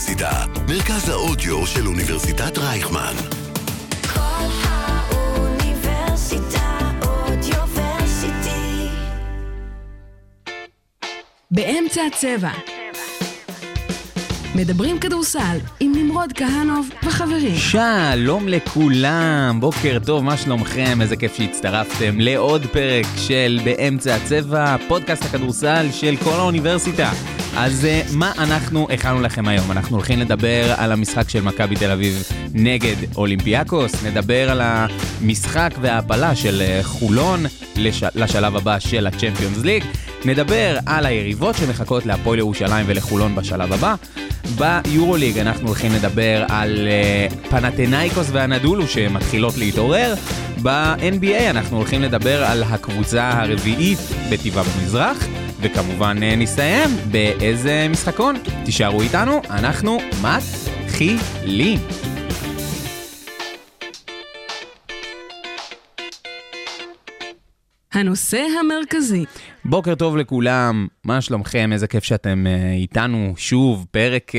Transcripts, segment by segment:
האוניברסיטה, מרכז האודיו של אוניברסיטת רייכמן. כל האוניברסיטה אודיוורסיטי. באמצע הצבע. מדברים כדורסל עם נמרוד כהנוב וחברים. שלום לכולם, בוקר טוב, מה שלומכם? איזה כיף שהצטרפתם לעוד פרק של באמצע הצבע, פודקאסט הכדורסל של כל האוניברסיטה. אז אה, מה אנחנו הכנו לכם היום? אנחנו הולכים לדבר על המשחק של מכבי תל אביב נגד אולימפיאקוס, נדבר על המשחק וההעפלה של אה, חולון לש... לשלב הבא של הצ'מפיונס ליג, נדבר על היריבות שמחכות להפועל ירושלים ולחולון בשלב הבא. ביורוליג אנחנו הולכים לדבר על uh, פנתנאיקוס והנדולו שמתחילות להתעורר. ב-NBA אנחנו הולכים לדבר על הקבוצה הרביעית בטבעה במזרח, וכמובן uh, נסיים באיזה משחקון. תישארו איתנו, אנחנו מתחילים. הנושא המרכזי. בוקר טוב לכולם, מה שלומכם? איזה כיף שאתם uh, איתנו שוב, פרק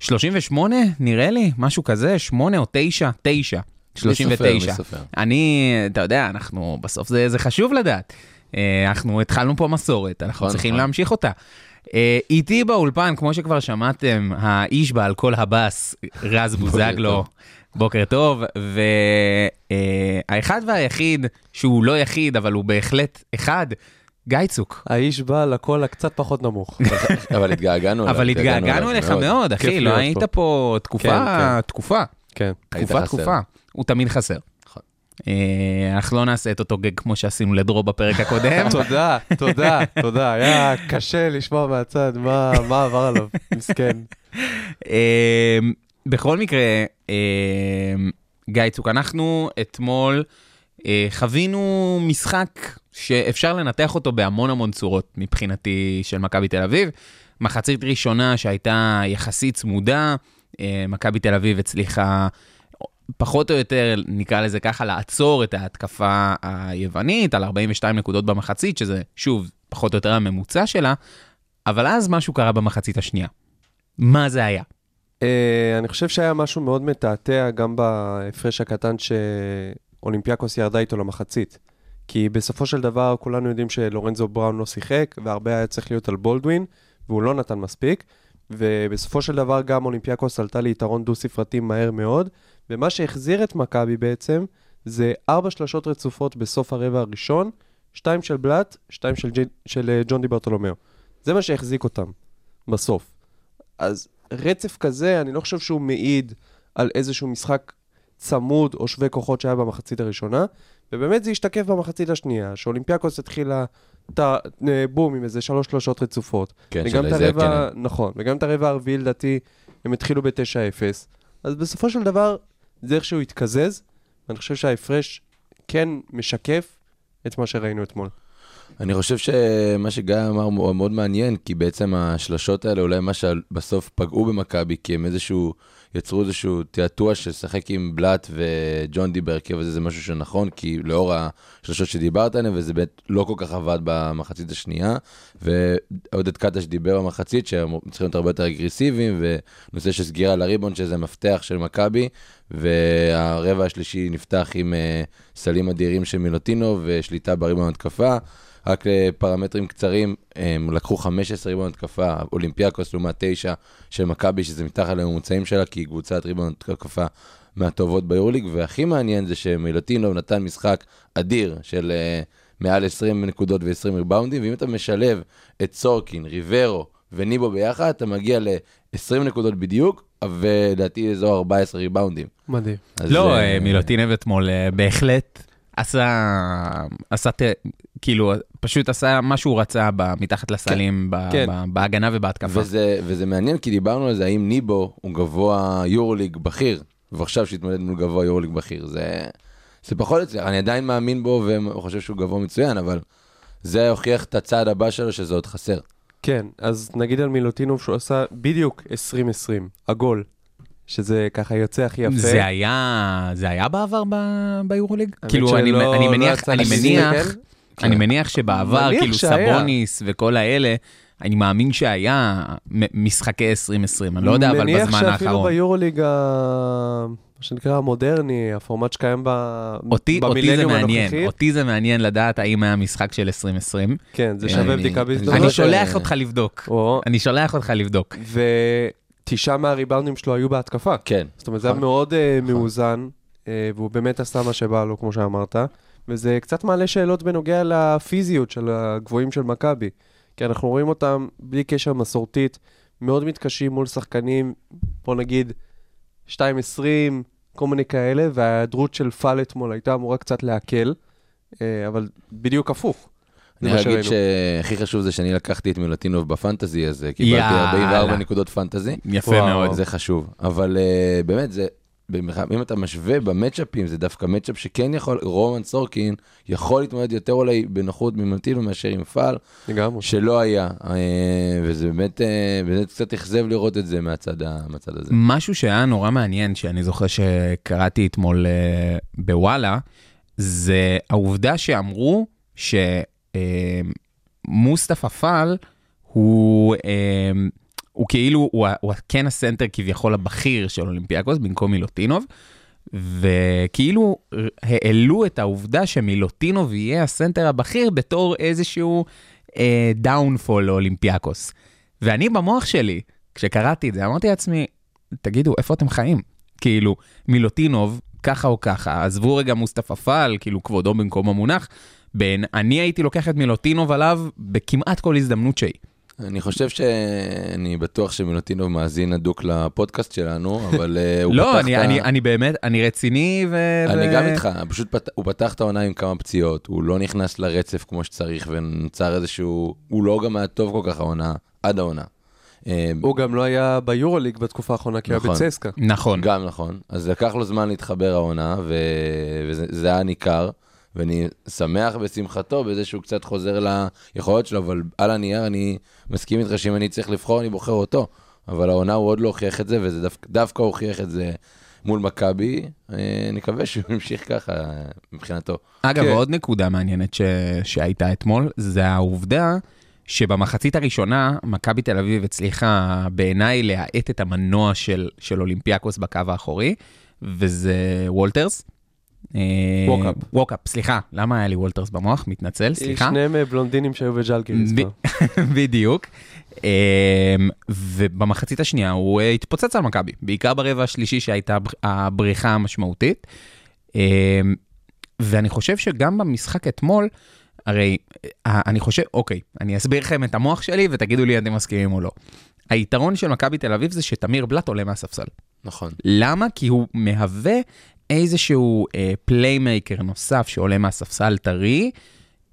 uh, 38 נראה לי, משהו כזה, 8 או 9, 9. 39. מי סופר? אני, אתה יודע, אנחנו, בסוף זה, זה חשוב לדעת. Uh, אנחנו התחלנו פה מסורת, אנחנו נכון, צריכים נכון. להמשיך אותה. Uh, איתי באולפן, כמו שכבר שמעתם, האיש בעל כל הבאס, רז בוזגלו. בוקר טוב, והאחד והיחיד, שהוא לא יחיד, אבל הוא בהחלט אחד, גיא צוק. האיש בעל הקול הקצת פחות נמוך. אבל התגעגענו אליו. אבל התגעגענו אליך מאוד, אחי, לא היית פה. פה תקופה, כן, תקופה, כן. היית תקופה, חסר. תקופה. הוא תמיד חסר. אה, אנחנו לא נעשה את אותו גג כמו שעשינו לדרו בפרק הקודם. תודה, תודה, תודה. היה קשה לשמוע מהצד מה עבר עליו, מסכן. אה, בכל מקרה, אה, גיא צוק, אנחנו אתמול חווינו משחק שאפשר לנתח אותו בהמון המון צורות מבחינתי של מכבי תל אביב. מחצית ראשונה שהייתה יחסית צמודה, מכבי תל אביב הצליחה פחות או יותר, נקרא לזה ככה, לעצור את ההתקפה היוונית על 42 נקודות במחצית, שזה שוב פחות או יותר הממוצע שלה, אבל אז משהו קרה במחצית השנייה. מה זה היה? אה, אני חושב שהיה משהו מאוד מתעתע גם בהפרש הקטן שאולימפיאקוס ירדה איתו למחצית. כי בסופו של דבר כולנו יודעים שלורנזו בראון לא שיחק, והרבה היה צריך להיות על בולדווין, והוא לא נתן מספיק. ובסופו של דבר גם אולימפיאקוס עלתה ליתרון דו-ספרתי מהר מאוד, ומה שהחזיר את מכבי בעצם, זה ארבע שלשות רצופות בסוף הרבע הראשון, שתיים של בלאט, שתיים של, ג'י, של אה, ג'ון די ברטולומיאו. זה מה שהחזיק אותם בסוף. אז רצף כזה, אני לא חושב שהוא מעיד על איזשהו משחק צמוד או שווה כוחות שהיה במחצית הראשונה, ובאמת זה השתקף במחצית השנייה, שאולימפיאקוס התחילה ת, אה, בום עם איזה שלוש שלושות רצופות. כן, של איזה הרבע, קנן. נכון, וגם את הרבע הרביעי לדעתי, הם התחילו ב-9-0. אז בסופו של דבר, זה איכשהו התקזז, ואני חושב שההפרש כן משקף את מה שראינו אתמול. אני חושב שמה שגיא אמר הוא מאוד מעניין, כי בעצם השלשות האלה אולי מה שבסוף פגעו במכבי, כי הם איזשהו, יצרו איזשהו תעתוע של לשחק עם בלאט וג'ון די בהרכב הזה, זה משהו שנכון, כי לאור השלשות שדיברת עליהן, וזה באמת לא כל כך עבד במחצית השנייה, ועודד קטש דיבר במחצית שהם צריכים להיות הרבה יותר אגרסיביים, ונושא של סגירה לריבון, שזה מפתח של מכבי, והרבע השלישי נפתח עם אה, סלים אדירים של מילוטינוב ושליטה בריבון התקפה. רק לפרמטרים קצרים, הם לקחו 15 ריבון התקפה, אולימפיאקוס לעומת 9 של מכבי, שזה מתחת לממוצעים שלה, כי היא קבוצת ריבון התקפה מהטובות ביורוליג, והכי מעניין זה שמילוטינוב נתן משחק אדיר של uh, מעל 20 נקודות ו-20 ריבאונדים, ואם אתה משלב את סורקין, ריברו וניבו ביחד, אתה מגיע ל-20 נקודות בדיוק, ולדעתי אזור 14 ריבאונדים. מדהים. לא, אה, אה, מילוטינב אתמול בהחלט עשה, עשה, ת- כאילו, פשוט עשה מה שהוא רצה ב- מתחת לסלים, ב- כן. ב- בהגנה ובהתקפה. וזה, וזה מעניין, כי דיברנו על זה, האם ניבו הוא גבוה יורוליג בכיר, ועכשיו שהתמודד מול גבוה יורוליג בכיר. זה, זה פחות אצלי, אני עדיין מאמין בו וחושב שהוא גבוה מצוין, אבל זה הוכיח את הצעד הבא שלו, שזה עוד חסר. כן, אז נגיד על מילוטינוב שהוא עשה בדיוק 2020, עגול, שזה ככה יוצא הכי יפה. זה היה, זה היה בעבר ב- ביורוליג? כאילו, אני, אני לא מניח, יצא אני לי מניח. אני מניח שבעבר, מניח כאילו שהיה. סבוניס וכל האלה, אני מאמין שהיה משחקי 2020, אני לא יודע, אבל מניח בזמן שאפילו האחרון. ביורוליג, ה- מה שנקרא המודרני, הפורמט שקיים במילניום מעניין, הנוכחי. אותי זה מעניין לדעת האם היה משחק של 2020. כן, זה שווה אני- בדיקה אני בהזדמנות. אני שולח אותך לבדוק. או, אני שולח אותך לבדוק. ותשעה מהריבאונדים שלו היו בהתקפה. כן. זאת אומרת, זה היה נכון. מאוד אה, מאוזן, אה, והוא באמת עשה מה שבא לו, כמו שאמרת. וזה קצת מעלה שאלות בנוגע לפיזיות של הגבוהים של מכבי. כי אנחנו רואים אותם, בלי קשר מסורתית, מאוד מתקשים מול שחקנים, בוא נגיד, 2.20, כל מיני כאלה, וההיעדרות של פאל אתמול הייתה אמורה קצת להקל, אה, אבל בדיוק הפוך. אני אגיד. שהכי חשוב זה שאני לקחתי את מילוטינוב בפנטזי, אז אה, קיבלתי יאללה. 44 נקודות פנטזי. יפה וואו. מאוד. זה חשוב. אבל אה, באמת, זה... אם אתה משווה במצ'אפים, זה דווקא מצ'אפ שכן יכול, רומן סורקין יכול להתמודד יותר אולי בנוחות ממילוטינוב מאשר עם פאל, לגמרי. שלא היה. אה, וזה באמת, אה, באמת קצת אכזב לראות את זה מהצד, מהצד הזה. משהו שהיה נורא מעניין, שאני זוכר שקראתי אתמול אה, בוואלה, זה העובדה שאמרו שמוסטפא פאל הוא, הוא כאילו, הוא, הוא כן הסנטר כביכול הבכיר של אולימפיאקוס במקום מילוטינוב, וכאילו העלו את העובדה שמילוטינוב יהיה הסנטר הבכיר בתור איזשהו downfall לאולימפיאקוס. ואני במוח שלי, כשקראתי את זה, אמרתי לעצמי, תגידו, איפה אתם חיים? כאילו, מילוטינוב, ככה או ככה, עזבו רגע מוסטפא פאל, כאילו כבודו במקומו מונח, בין, אני הייתי לוקח את מילוטינוב עליו בכמעט כל הזדמנות שהיא. אני חושב שאני בטוח שמילוטינוב מאזין הדוק לפודקאסט שלנו, אבל אה, הוא פתח לא, את אני, ה... אני, אני באמת, אני רציני ו... אני ו- גם איתך, פשוט פת... הוא פתח את העונה עם כמה פציעות, הוא לא נכנס לרצף כמו שצריך ונוצר איזשהו, הוא לא גם היה טוב כל כך העונה, עד העונה. אה, הוא גם לא היה ביורוליג בתקופה האחרונה, כי הוא היה נכון. בצסקה. נכון. גם נכון, אז לקח לו זמן להתחבר העונה, ו... וזה זה היה ניכר, ואני שמח בשמחתו בזה שהוא קצת חוזר ליכולות שלו, אבל על הנייר אני מסכים איתך שאם אני צריך לבחור, אני בוחר אותו. אבל העונה הוא עוד לא הוכיח את זה, וזה דווקא, דווקא הוכיח את זה מול מכבי. אה, נקווה שהוא ימשיך ככה מבחינתו. אגב, כן. עוד נקודה מעניינת ש... שהייתה אתמול, זה העובדה שבמחצית הראשונה, מכבי תל אביב הצליחה בעיניי להאט את המנוע של, של אולימפיאקוס בקו האחורי, וזה וולטרס. אה, ווקאפ. ווקאפ, סליחה, למה היה לי וולטרס במוח? מתנצל, סליחה. שניהם אה, בלונדינים שהיו בז'לגיריס. ב- כבר. בדיוק. אמ, ובמחצית השנייה הוא אה, התפוצץ על מכבי, בעיקר ברבע השלישי שהייתה הבר- הבריחה המשמעותית. אמ, ואני חושב שגם במשחק אתמול, הרי אה, אני חושב, אוקיי, אני אסביר לכם את המוח שלי ותגידו לי אם אתם מסכימים או לא. היתרון של מכבי תל אביב זה שתמיר בלאט עולה מהספסל. נכון. למה? כי הוא מהווה איזשהו אה, playmaker נוסף שעולה מהספסל טרי,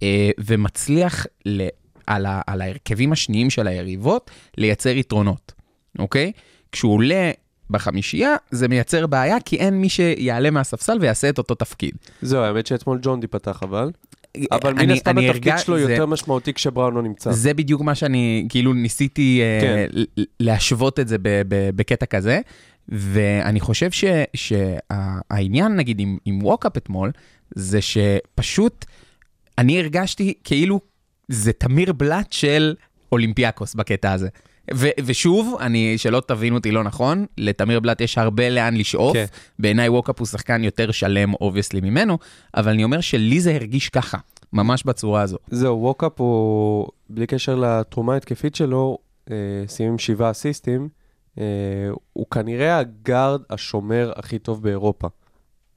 אה, ומצליח ל, על, ה, על ההרכבים השניים של היריבות לייצר יתרונות, אוקיי? כשהוא עולה בחמישייה, זה מייצר בעיה, כי אין מי שיעלה מהספסל ויעשה את אותו תפקיד. זהו, האמת שאתמול ג'ונדי פתח, אבל... אבל מן הסתם התפקיד הרגע- שלו זה- יותר משמעותי כשבראון לא נמצא. זה בדיוק מה שאני, כאילו ניסיתי אה, כן. ל- להשוות את זה ב- ב- בקטע כזה, ואני חושב שהעניין, נגיד, עם, עם ווקאפ אתמול, זה שפשוט אני הרגשתי כאילו זה תמיר בלאט של אולימפיאקוס בקטע הזה. ו- ושוב, אני, שלא תבינו אותי לא נכון, לתמיר בלאט יש הרבה לאן לשאוף. כן. בעיניי ווקאפ הוא שחקן יותר שלם, obviously, ממנו, אבל אני אומר שלי זה הרגיש ככה, ממש בצורה הזו. זהו, ווקאפ הוא, בלי קשר לתרומה ההתקפית שלו, אה, עם שבעה אסיסטים, הוא כנראה הגארד השומר הכי טוב באירופה.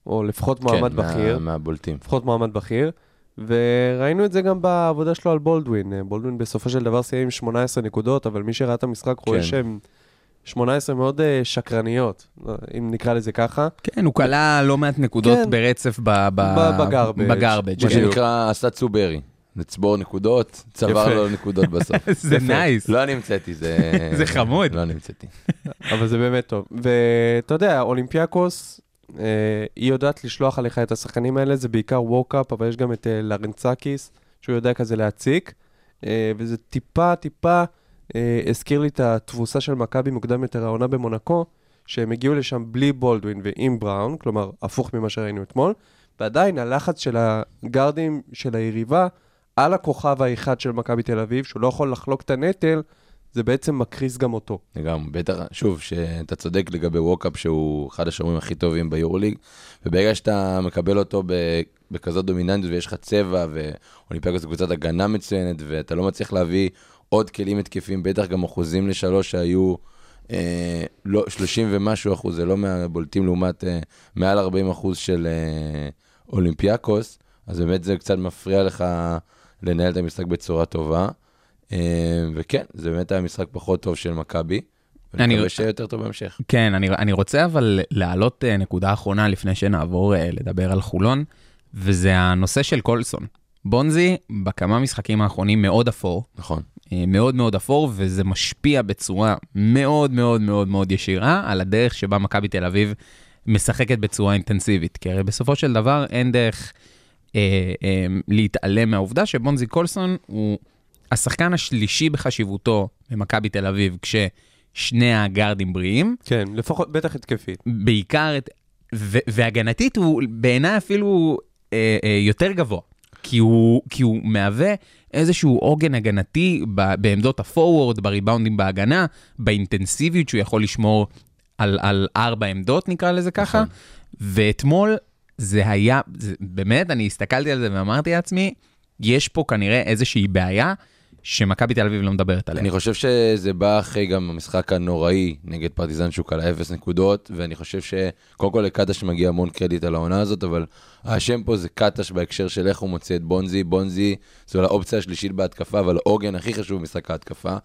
או לפחות מועמד כן, בכיר. מה, מהבולטים. לפחות מועמד בכיר. וראינו את זה גם בעבודה שלו על בולדווין. אה, בולדווין בסופו של דבר סיים עם 18 נקודות, אבל מי שראה את המשחק רואה כן. שהן 18 מאוד אה, שקרניות, אה, אם נקרא לזה ככה. כן, הוא קלע לא מעט נקודות כן. ברצף ב- ב- ב- ב garbage. ב garbage. מה בדיוק. שנקרא, עשה צוברי. לצבור נקודות, צבר. לו נקודות בסוף. זה. Nice. לא אני המצאתי, זה... זה חמוד. לא אני המצאתי. אבל זה באמת טוב. ואתה יודע, אולימפיאקוס, אה, היא יודעת לשלוח עליך את השחקנים האלה, זה בעיקר ווקאפ, אבל יש גם את אה, לרנצקיס, שהוא יודע כזה להציק, אה, וזה טיפה, טיפה הזכיר לי את התבוסה של מכבי מוקדם יותר העונה במונקו, שהם הגיעו לשם בלי בולדווין ועם בראון, כלומר, הפוך ממה שראינו אתמול, ועדיין הלחץ של הגארדים של היריבה על הכוכב האחד של מכבי תל אביב, שהוא לא יכול לחלוק את הנטל, זה בעצם מקריס גם אותו. לגמרי, בטח, שוב, שאתה צודק לגבי ווקאפ, שהוא אחד השומרים הכי טובים ביורוליג, וברגע שאתה מקבל אותו בכזאת דומיננטיות ויש לך צבע, ואולימפיאקוס קבוצת הגנה מצוינת, ואתה לא מצליח להביא עוד כלים התקפיים, בטח גם אחוזים לשלוש שהיו אה, לא, 30 ומשהו אחוז, זה לא מהבולטים לעומת אה, מעל 40 אחוז של אה, אולימפיאקוס, אז באמת זה קצת מפריע לך לנהל את המשחק בצורה טובה. אה, וכן, זה באמת היה משחק פחות טוב של מכבי. אני- מקווה שיהיה יותר טוב בהמשך. כן, אני, אני רוצה אבל להעלות אה, נקודה אחרונה לפני שנעבור אה, לדבר על חולון, וזה הנושא של קולסון. בונזי בכמה משחקים האחרונים מאוד אפור, נכון. מאוד מאוד אפור, וזה משפיע בצורה מאוד מאוד מאוד מאוד ישירה על הדרך שבה מכבי תל אביב משחקת בצורה אינטנסיבית. כי הרי בסופו של דבר אין דרך אה, אה, להתעלם מהעובדה שבונזי קולסון הוא השחקן השלישי בחשיבותו במכבי תל אביב, כששני הגארדים בריאים. כן, לפחות, בטח התקפית. בעיקר, את, ו, והגנתית הוא בעיניי אפילו אה, אה, יותר גבוה, כי הוא, כי הוא מהווה איזשהו עוגן הגנתי ב, בעמדות הפורוורד, בריבאונדים בהגנה, באינטנסיביות שהוא יכול לשמור על, על ארבע עמדות, נקרא לזה ככה. ואתמול זה היה, זה, באמת, אני הסתכלתי על זה ואמרתי לעצמי, יש פה כנראה איזושהי בעיה שמכבי תל אביב לא מדברת עליה. אני חושב שזה בא אחרי גם המשחק הנוראי נגד פרטיזן שהוא כלה אפס נקודות, ואני חושב שקודם כל לקטש מגיע המון קרדיט על העונה הזאת, אבל האשם פה זה קטש בהקשר של איך הוא מוצא את בונזי. בונזי זו האופציה השלישית בהתקפה, אבל העוגן הכי חשוב במשחק ההתקפה,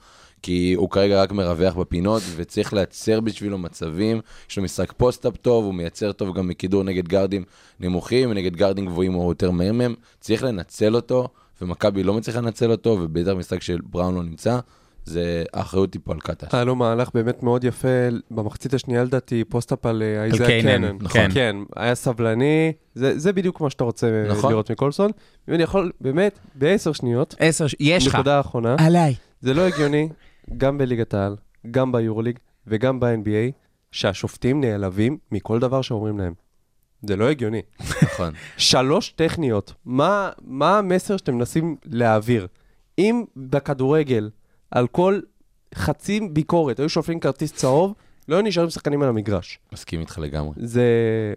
כי הוא כרגע רק מרווח בפינות, וצריך לייצר בשבילו מצבים. יש לו משחק post-up טוב, הוא מייצר טוב גם מכידור נגד גארדים נמוכים, ונגד גארדים גבוהים הוא יותר מהר מהם. צריך לנצל אותו. ומכבי לא מצליחה לנצל אותו, ובטח משחק של בראון לא נמצא, זה האחריות טיפה על קטש. היה לו מהלך באמת מאוד יפה, במחצית השנייה לדעתי, post-up על אה, אייזאה קיינן, קנן. נכון. כן, היה סבלני, זה, זה בדיוק מה שאתה רוצה אה, נכון. לראות מקולסון. אם אני יכול, באמת, בעשר שניות, עשר, ש- יש לך. נקודה אחרונה, עליי. זה לא הגיוני, גם בליגת העל, גם ביורוליג וגם ב-NBA, שהשופטים נעלבים מכל דבר שאומרים להם. זה לא הגיוני. נכון. שלוש טכניות, מה, מה המסר שאתם מנסים להעביר? אם בכדורגל, על כל חצי ביקורת היו שופטים כרטיס צהוב, לא היו נשארים שחקנים על המגרש. מסכים איתך לגמרי. זה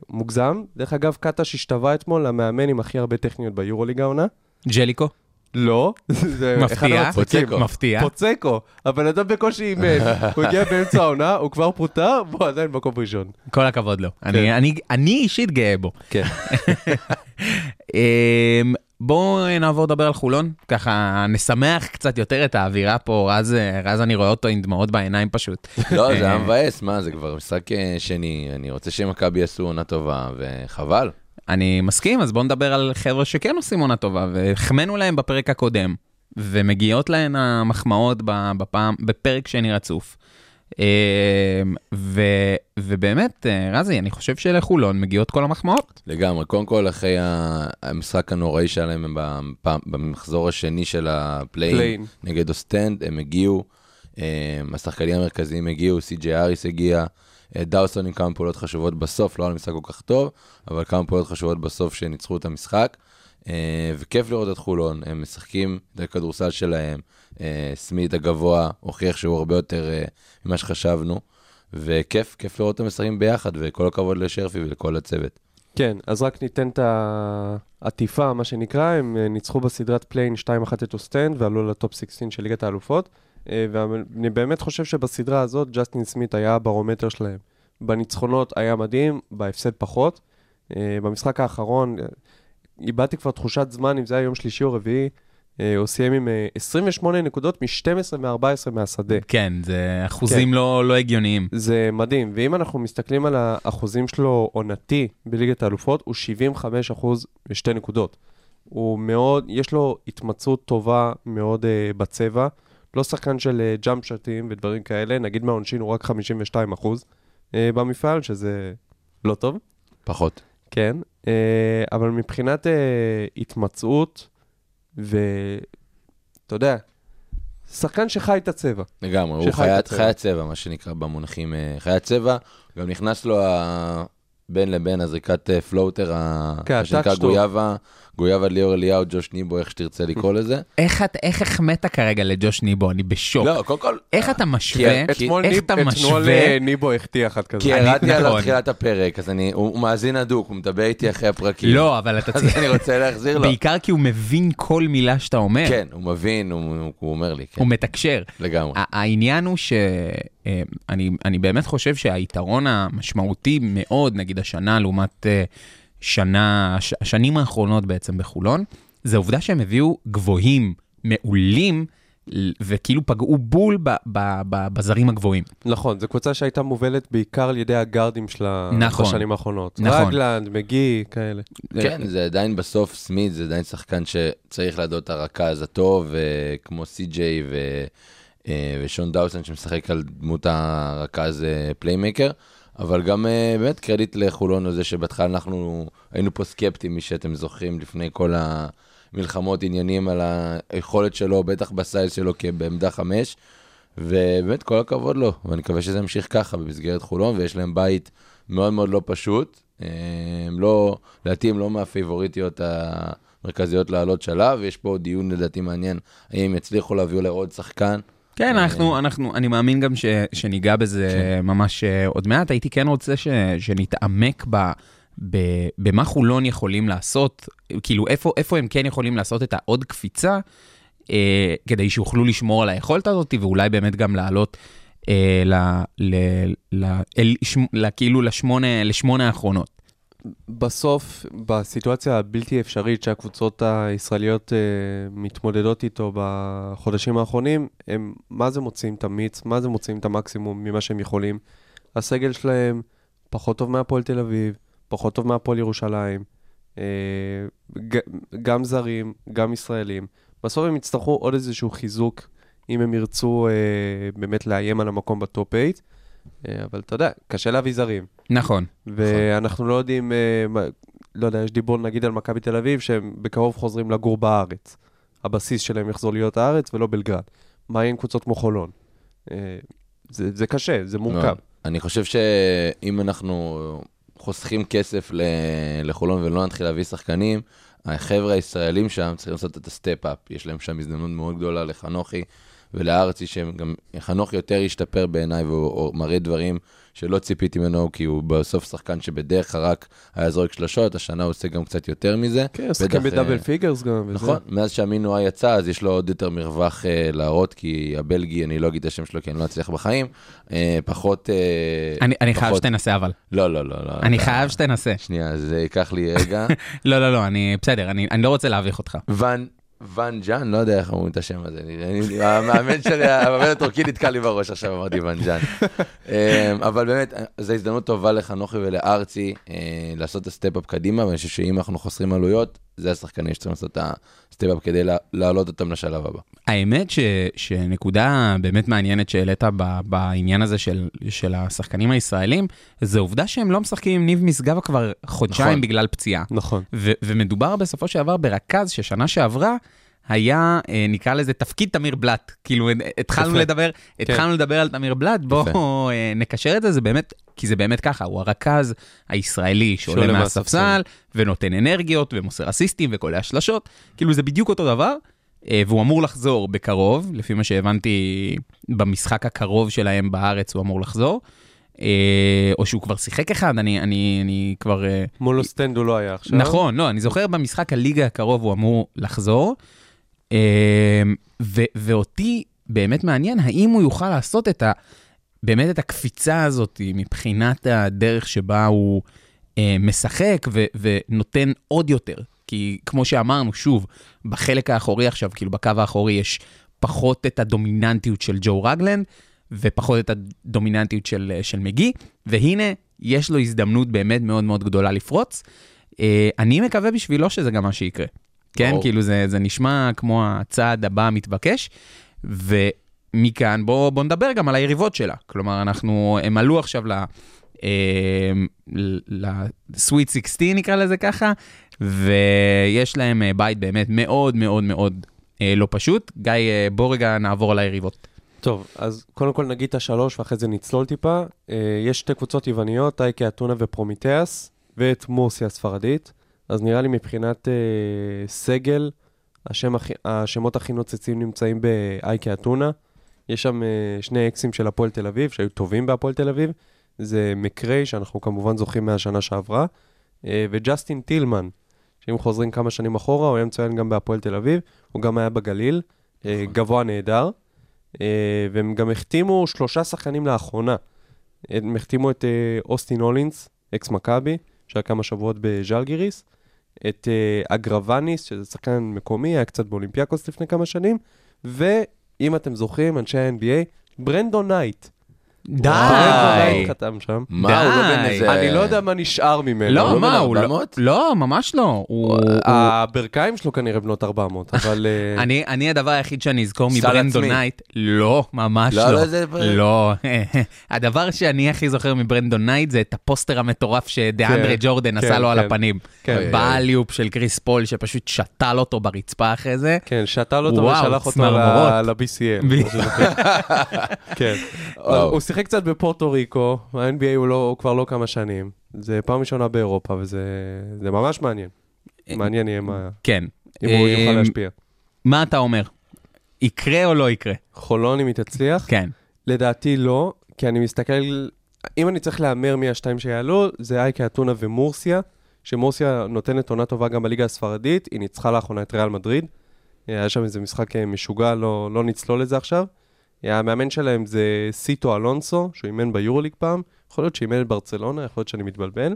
מוגזם. דרך אגב, קטש השתווה אתמול למאמן עם הכי הרבה טכניות ביורוליג העונה. ג'ליקו? לא, זה אחד מפתיע? המצחיקים. פוצקו. מפתיע? פוצקו. הבן אדם בקושי אימן. הוא הגיע באמצע העונה, הוא כבר פוטר, והוא עדיין מקום ראשון. כל הכבוד לו. אני, אני, אני אישית גאה בו. כן. אמ, בואו נעבור לדבר על חולון, ככה נשמח קצת יותר את האווירה פה, רז, רז אני רואה אותו עם דמעות בעיניים פשוט. לא, זה היה אה, מבאס, מה, זה כבר משחק אה, שני. אני רוצה שמכבי יעשו עונה טובה, וחבל. אני מסכים, אז בואו נדבר על חבר'ה שכן עושים עונה טובה, והחמאנו להם בפרק הקודם, ומגיעות להן המחמאות ב- בפעם, בפרק שני רצוף. אמ, ו, ובאמת, אה, רזי, אני חושב שלחולון מגיעות כל המחמאות. לגמרי. קודם כל, אחרי המשחק הנוראי שלהם במחזור השני של ה play-in play-in. נגד אוסטנד, הם הגיעו, אה, השחקנים המרכזיים הגיעו, סי.ג'יי האריס הגיע, אה, דאוסון עם כמה פעולות חשובות בסוף, לא היה משחק כל כך טוב, אבל כמה פעולות חשובות בסוף שניצחו את המשחק. אה, וכיף לראות את חולון, הם משחקים את הכדורסל שלהם. אה, סמית הגבוה הוכיח שהוא הרבה יותר אה, ממה שחשבנו, וכיף, כיף לראות אותם משחקים ביחד, וכל הכבוד לשרפי ולכל הצוות. כן, אז רק ניתן את העטיפה, מה שנקרא, הם אה, ניצחו בסדרת play-in 2-1 את אוסטנד ועלו לטופ 16 של ליגת האלופות. אה, ואני באמת חושב שבסדרה הזאת ג'סטין סמית היה הברומטר שלהם. בניצחונות היה מדהים, בהפסד פחות. אה, במשחק האחרון, אה, איבדתי כבר תחושת זמן אם זה היה יום שלישי או רביעי. הוא סיים עם אה, 28 נקודות מ-12 מ-14 מהשדה. כן, זה אחוזים לא, לא הגיוניים. זה מדהים, ואם אנחנו מסתכלים על האחוזים שלו עונתי בליגת האלופות, הוא 75 אחוז ושתי נקודות. הוא מאוד, יש לו התמצאות טובה מאוד uh, בצבע. לא שחקן של ג'אמפ שטים ודברים כאלה, נגיד מהעונשין הוא רק 52 אחוז uh, במפעל, שזה לא טוב. פחות. כן, uh, אבל מבחינת התמצאות, ואתה יודע, שחקן שחי את הצבע. לגמרי, הוא חיית הצבע. חיית צבע, מה שנקרא במונחים אה, חיית צבע. גם נכנס לו בין לבין הזריקת אה, פלוטר, כן, מה שנקרא. גויאבה, גויאבה ליאור אליהו, ג'וש ניבו, איך שתרצה לקרוא לזה. איך את- איך החמאת כרגע לג'וש ניבו? אני בשוק. לא, קודם כל, איך אתה משווה? אתמול? אה, ניבו החטיא אחת כזאת. כי ירדתי עליו נכון. תחילת הפרק, אז אני, הוא מאזין הדוק, הוא מדבר איתי אחרי הפרקים. לא, אבל אתה אז צריך... אני רוצה להחזיר לו. בעיקר כי הוא מבין כל מילה שאתה אומר. כן, הוא מבין, הוא אומר לי, כן, הוא מתקשר. לגמרי. העניין הוא שאני אני באמת חושב שהיתרון המשמעותי מאוד, נגיד השנה לעומת אה, שנה, הש- השנים האחרונות בעצם בחולון, זה העובדה שהם הביאו גבוהים מעולים, וכאילו פגעו בול ב- ב- ב- בזרים הגבוהים. נכון, זו קבוצה שהייתה מובלת בעיקר על ידי הגארדים שלה נכון. בשנים האחרונות. נכון. רגלנד, מגי, כאלה. כן, זה עדיין בסוף סמית, זה עדיין שחקן שצריך לידו את הרכז הטוב, כמו סי.ג'יי ו- אה, ושון דאוסון שמשחק על דמות הרכז Playmaker, אבל גם אה, באמת קרדיט לחולון על זה שבהתחלה אנחנו היינו פה סקפטיים, מי שאתם זוכרים, לפני כל המלחמות עניינים על היכולת שלו, בטח ב size שלו בעמדה חמש, ובאמת כל הכבוד לו, ואני מקווה שזה ימשיך ככה במסגרת חולון, ויש להם בית מאוד מאוד לא פשוט. אה, הם לא, לדעתי הם לא מהפייבוריטיות המרכזיות לעלות שלב, ויש פה דיון לדעתי מעניין, האם יצליחו להביא אולי עוד שחקן. כן, אה, אנחנו, אנחנו, אני מאמין גם ש, שניגע בזה כן. ממש אה, עוד מעט. הייתי כן רוצה ש, שנתעמק ב, ב, במה חולון יכולים לעשות, כאילו איפה, איפה הם כן יכולים לעשות את העוד קפיצה, אה, כדי שיוכלו לשמור על היכולת הזאת, ואולי באמת גם לעלות אה, ל, ל, ל, אל, שמ, ל, כאילו לשמונה, לשמונה האחרונות. בסוף, בסיטואציה הבלתי אפשרית שהקבוצות הישראליות אה, מתמודדות איתו בחודשים האחרונים, הם מה זה מוצאים את המיץ, מה זה מוצאים את המקסימום ממה שהם יכולים. הסגל שלהם פחות טוב מהפועל תל אביב, פחות טוב מהפועל ירושלים, אה, גם זרים, גם ישראלים. בסוף הם יצטרכו עוד איזשהו חיזוק, אם הם ירצו אה, באמת לאיים על המקום בטופ 8. אה, אבל אתה יודע, קשה להביא זרים. נכון. ואנחנו לא יודעים, אה, מה- לא יודע, יש דיבור נגיד על מכבי תל אביב, שהם בקרוב חוזרים לגור בארץ. הבסיס שלהם יחזור להיות הארץ ולא בלגרד. מה יהיה עם קבוצות כמו חולון? אה, זה, זה קשה, זה מורכב. לא, אני חושב שאם אנחנו חוסכים כסף לחולון ולא נתחיל להביא שחקנים, החבר'ה הישראלים שם צריכים לעשות את ה step-up. יש להם שם הזדמנות מאוד גדולה לחנוכי ולארצי, שהם גם, חנוכי יותר השתפר בעיניי והוא מראה דברים שלא ציפיתי ממנו, כי הוא בסוף שחקן שבדרך כלל רק היה זורק שלשות, השנה הוא עושה גם קצת יותר מזה. כן, שחקים בטח, ב double אה, figures גם. וזה. נכון, מאז שהמינואי יצא, אז יש לו עוד יותר מרווח אה, להראות, כי הבלגי, אני לא אגיד את השם שלו, כי אני לא אצליח בחיים, אה, פחות... אה, אני, אני חייב פחות- שתנסה אבל. לא, לא, לא, לא. אני אתה- חייב שתנסה. שנייה, זה ייקח לי רגע. לא, לא, לא, אני בסדר, אני, אני לא רוצה להביך אותך. ואן, ואן ג'אן, לא יודע איך אומרים את השם הזה. המאמן שלי, המאמן הטורקי נתקע לי בראש עכשיו, אמרתי ואן ג'אן. אה, אבל באמת, זו הזדמנות טובה לחנוכי ולארצי אה, לעשות את ה step-up קדימה, ואני חושב שאם אנחנו חוסרים עלויות, זה השחקנים שצריכים לעשות את ה step-up כדי לה- להעלות אותם לשלב הבא. האמת ש, שנקודה באמת מעניינת שהעלית בעניין הזה של, של השחקנים הישראלים, זה עובדה שהם לא משחקים עם ניב משגב כבר חודשיים נכון. בגלל פציעה. נכון. ו, ומדובר בסופו של דבר ברכז ששנה שעברה היה, אה, נקרא לזה תפקיד תמיר בלאט. כאילו, התחלנו יפה. לדבר, התחלנו לדבר על תמיר בלאט, בואו. אה, נקשר את זה, זה באמת, כי זה באמת ככה, הוא הרכז הישראלי שעולה מהספסל. ונותן אנרגיות, ומוסר אסיסטים, וקולע שלשות, כאילו זה בדיוק אותו דבר, אה, והוא אמור לחזור בקרוב, לפי מה שהבנתי, במשחק הקרוב שלהם בארץ הוא אמור לחזור. אה, או שהוא כבר שיחק אחד, אני, אני, אני כבר... אה, מול אוסטנד הוא לא היה עכשיו. נכון, לא, אני זוכר במשחק הליגה הקרוב הוא אמור לחזור, אה, ו- ואותי באמת מעניין האם הוא יוכל לעשות את ה... באמת את הקפיצה הזאת מבחינת הדרך שבה הוא אה, משחק ו- ונותן עוד יותר. כי כמו שאמרנו, שוב, בחלק האחורי עכשיו, כאילו בקו האחורי יש פחות את הדומיננטיות של ג'ו רגלנד, ופחות את הדומיננטיות של, אה, של מגי, והנה, יש לו הזדמנות באמת מאוד מאוד גדולה לפרוץ. אה, אני מקווה בשבילו שזה גם מה שיקרה. כן, ברור. כאילו זה, זה נשמע כמו הצעד הבא המתבקש, ומכאן בוא, בוא נדבר גם על היריבות שלה. כלומר, אנחנו, הם עלו עכשיו ל... אה, לסוויט 16 נקרא לזה ככה, ויש להם אה, בית באמת מאוד מאוד מאוד אה, לא פשוט. גיא, אה, בוא רגע נעבור על היריבות. טוב, אז קודם כל נגיד את השלוש ואחרי זה נצלול טיפה. יש שתי קבוצות יווניות, אייקה אתונה ופרומיטאס, ואת מורסיה הספרדית. אז נראה לי מבחינת אה, סגל, השם, השמות הכי נוצצים נמצאים באייקה אתונה. יש שם אה, שני אקסים של הפועל תל אביב, שהיו טובים בהפועל תל אביב. זה מקריי, שאנחנו כמובן זוכים מהשנה שעברה, אה, וג'סטין טילמן, שאם חוזרים כמה שנים אחורה, הוא היה מצוין גם בהפועל תל אביב, הוא גם היה בגליל, אה, גבוה נהדר. אה, והם גם החתימו שלושה שחקנים לאחרונה. הם החתימו את אה, אוסטין הולינס, אקס מכבי, שהיה כמה שבועות בז'לגיריס, את אה, אגרווניס, שזה שחקן מקומי, היה קצת באולימפיאקוס לפני כמה שנים, ואם אתם זוכרים, אנשי ה-NBA, ברנדון נייט. די! נייט חתם שם. מה, הוא לא בן. איזה... אני לא יודע מה נשאר ממנו. לא, לא מה, הוא לא... 400? לא, ממש לא. הברכיים שלו כנראה בנות 400, אבל... אה, אני, אני הדבר היחיד שאני אזכור עצמי. נייט, לא, ממש לא, לא. לא, זה- לא. הדבר שאני הכי זוכר מברנדון נייט זה את הפוסטר המטורף שדאנדרי כן, ג'ורדן כן, עשה לו על כן. הפנים. ב alley-oop של קריס פול שפשוט שתל אותו ברצפה אחרי זה. כן, שתל אותו ושלח אותו צמרמורות. ל- ל-BCL. ב- משהו כזה. כן. הוא שיחק קצת בפורטו ריקו, ה-NBA הוא לא- הוא כבר לא כמה שנים. זה פעם ראשונה באירופה, וזה זה ממש מעניין. מעניין יהיה מה- כן. אם הוא יוכל להשפיע. מה אתה אומר? יקרה או לא יקרה? חולון, אם היא תצליח? כן. לדעתי לא, כי אני מסתכל, אם אני צריך להמר מי השתיים שיעלו, זה אייקה אתונה ומורסיה, שמורסיה נותנת עונה טובה גם בליגה הספרדית, היא ניצחה לאחרונה את ריאל מדריד. היה שם איזה משחק אה, משוגע, לא, לא נצלול לזה עכשיו. המאמן שלהם זה סיטו אלונסו, שהוא אימן ביורוליג פעם, יכול להיות שאימן את ברצלונה, יכול להיות שאני מתבלבל.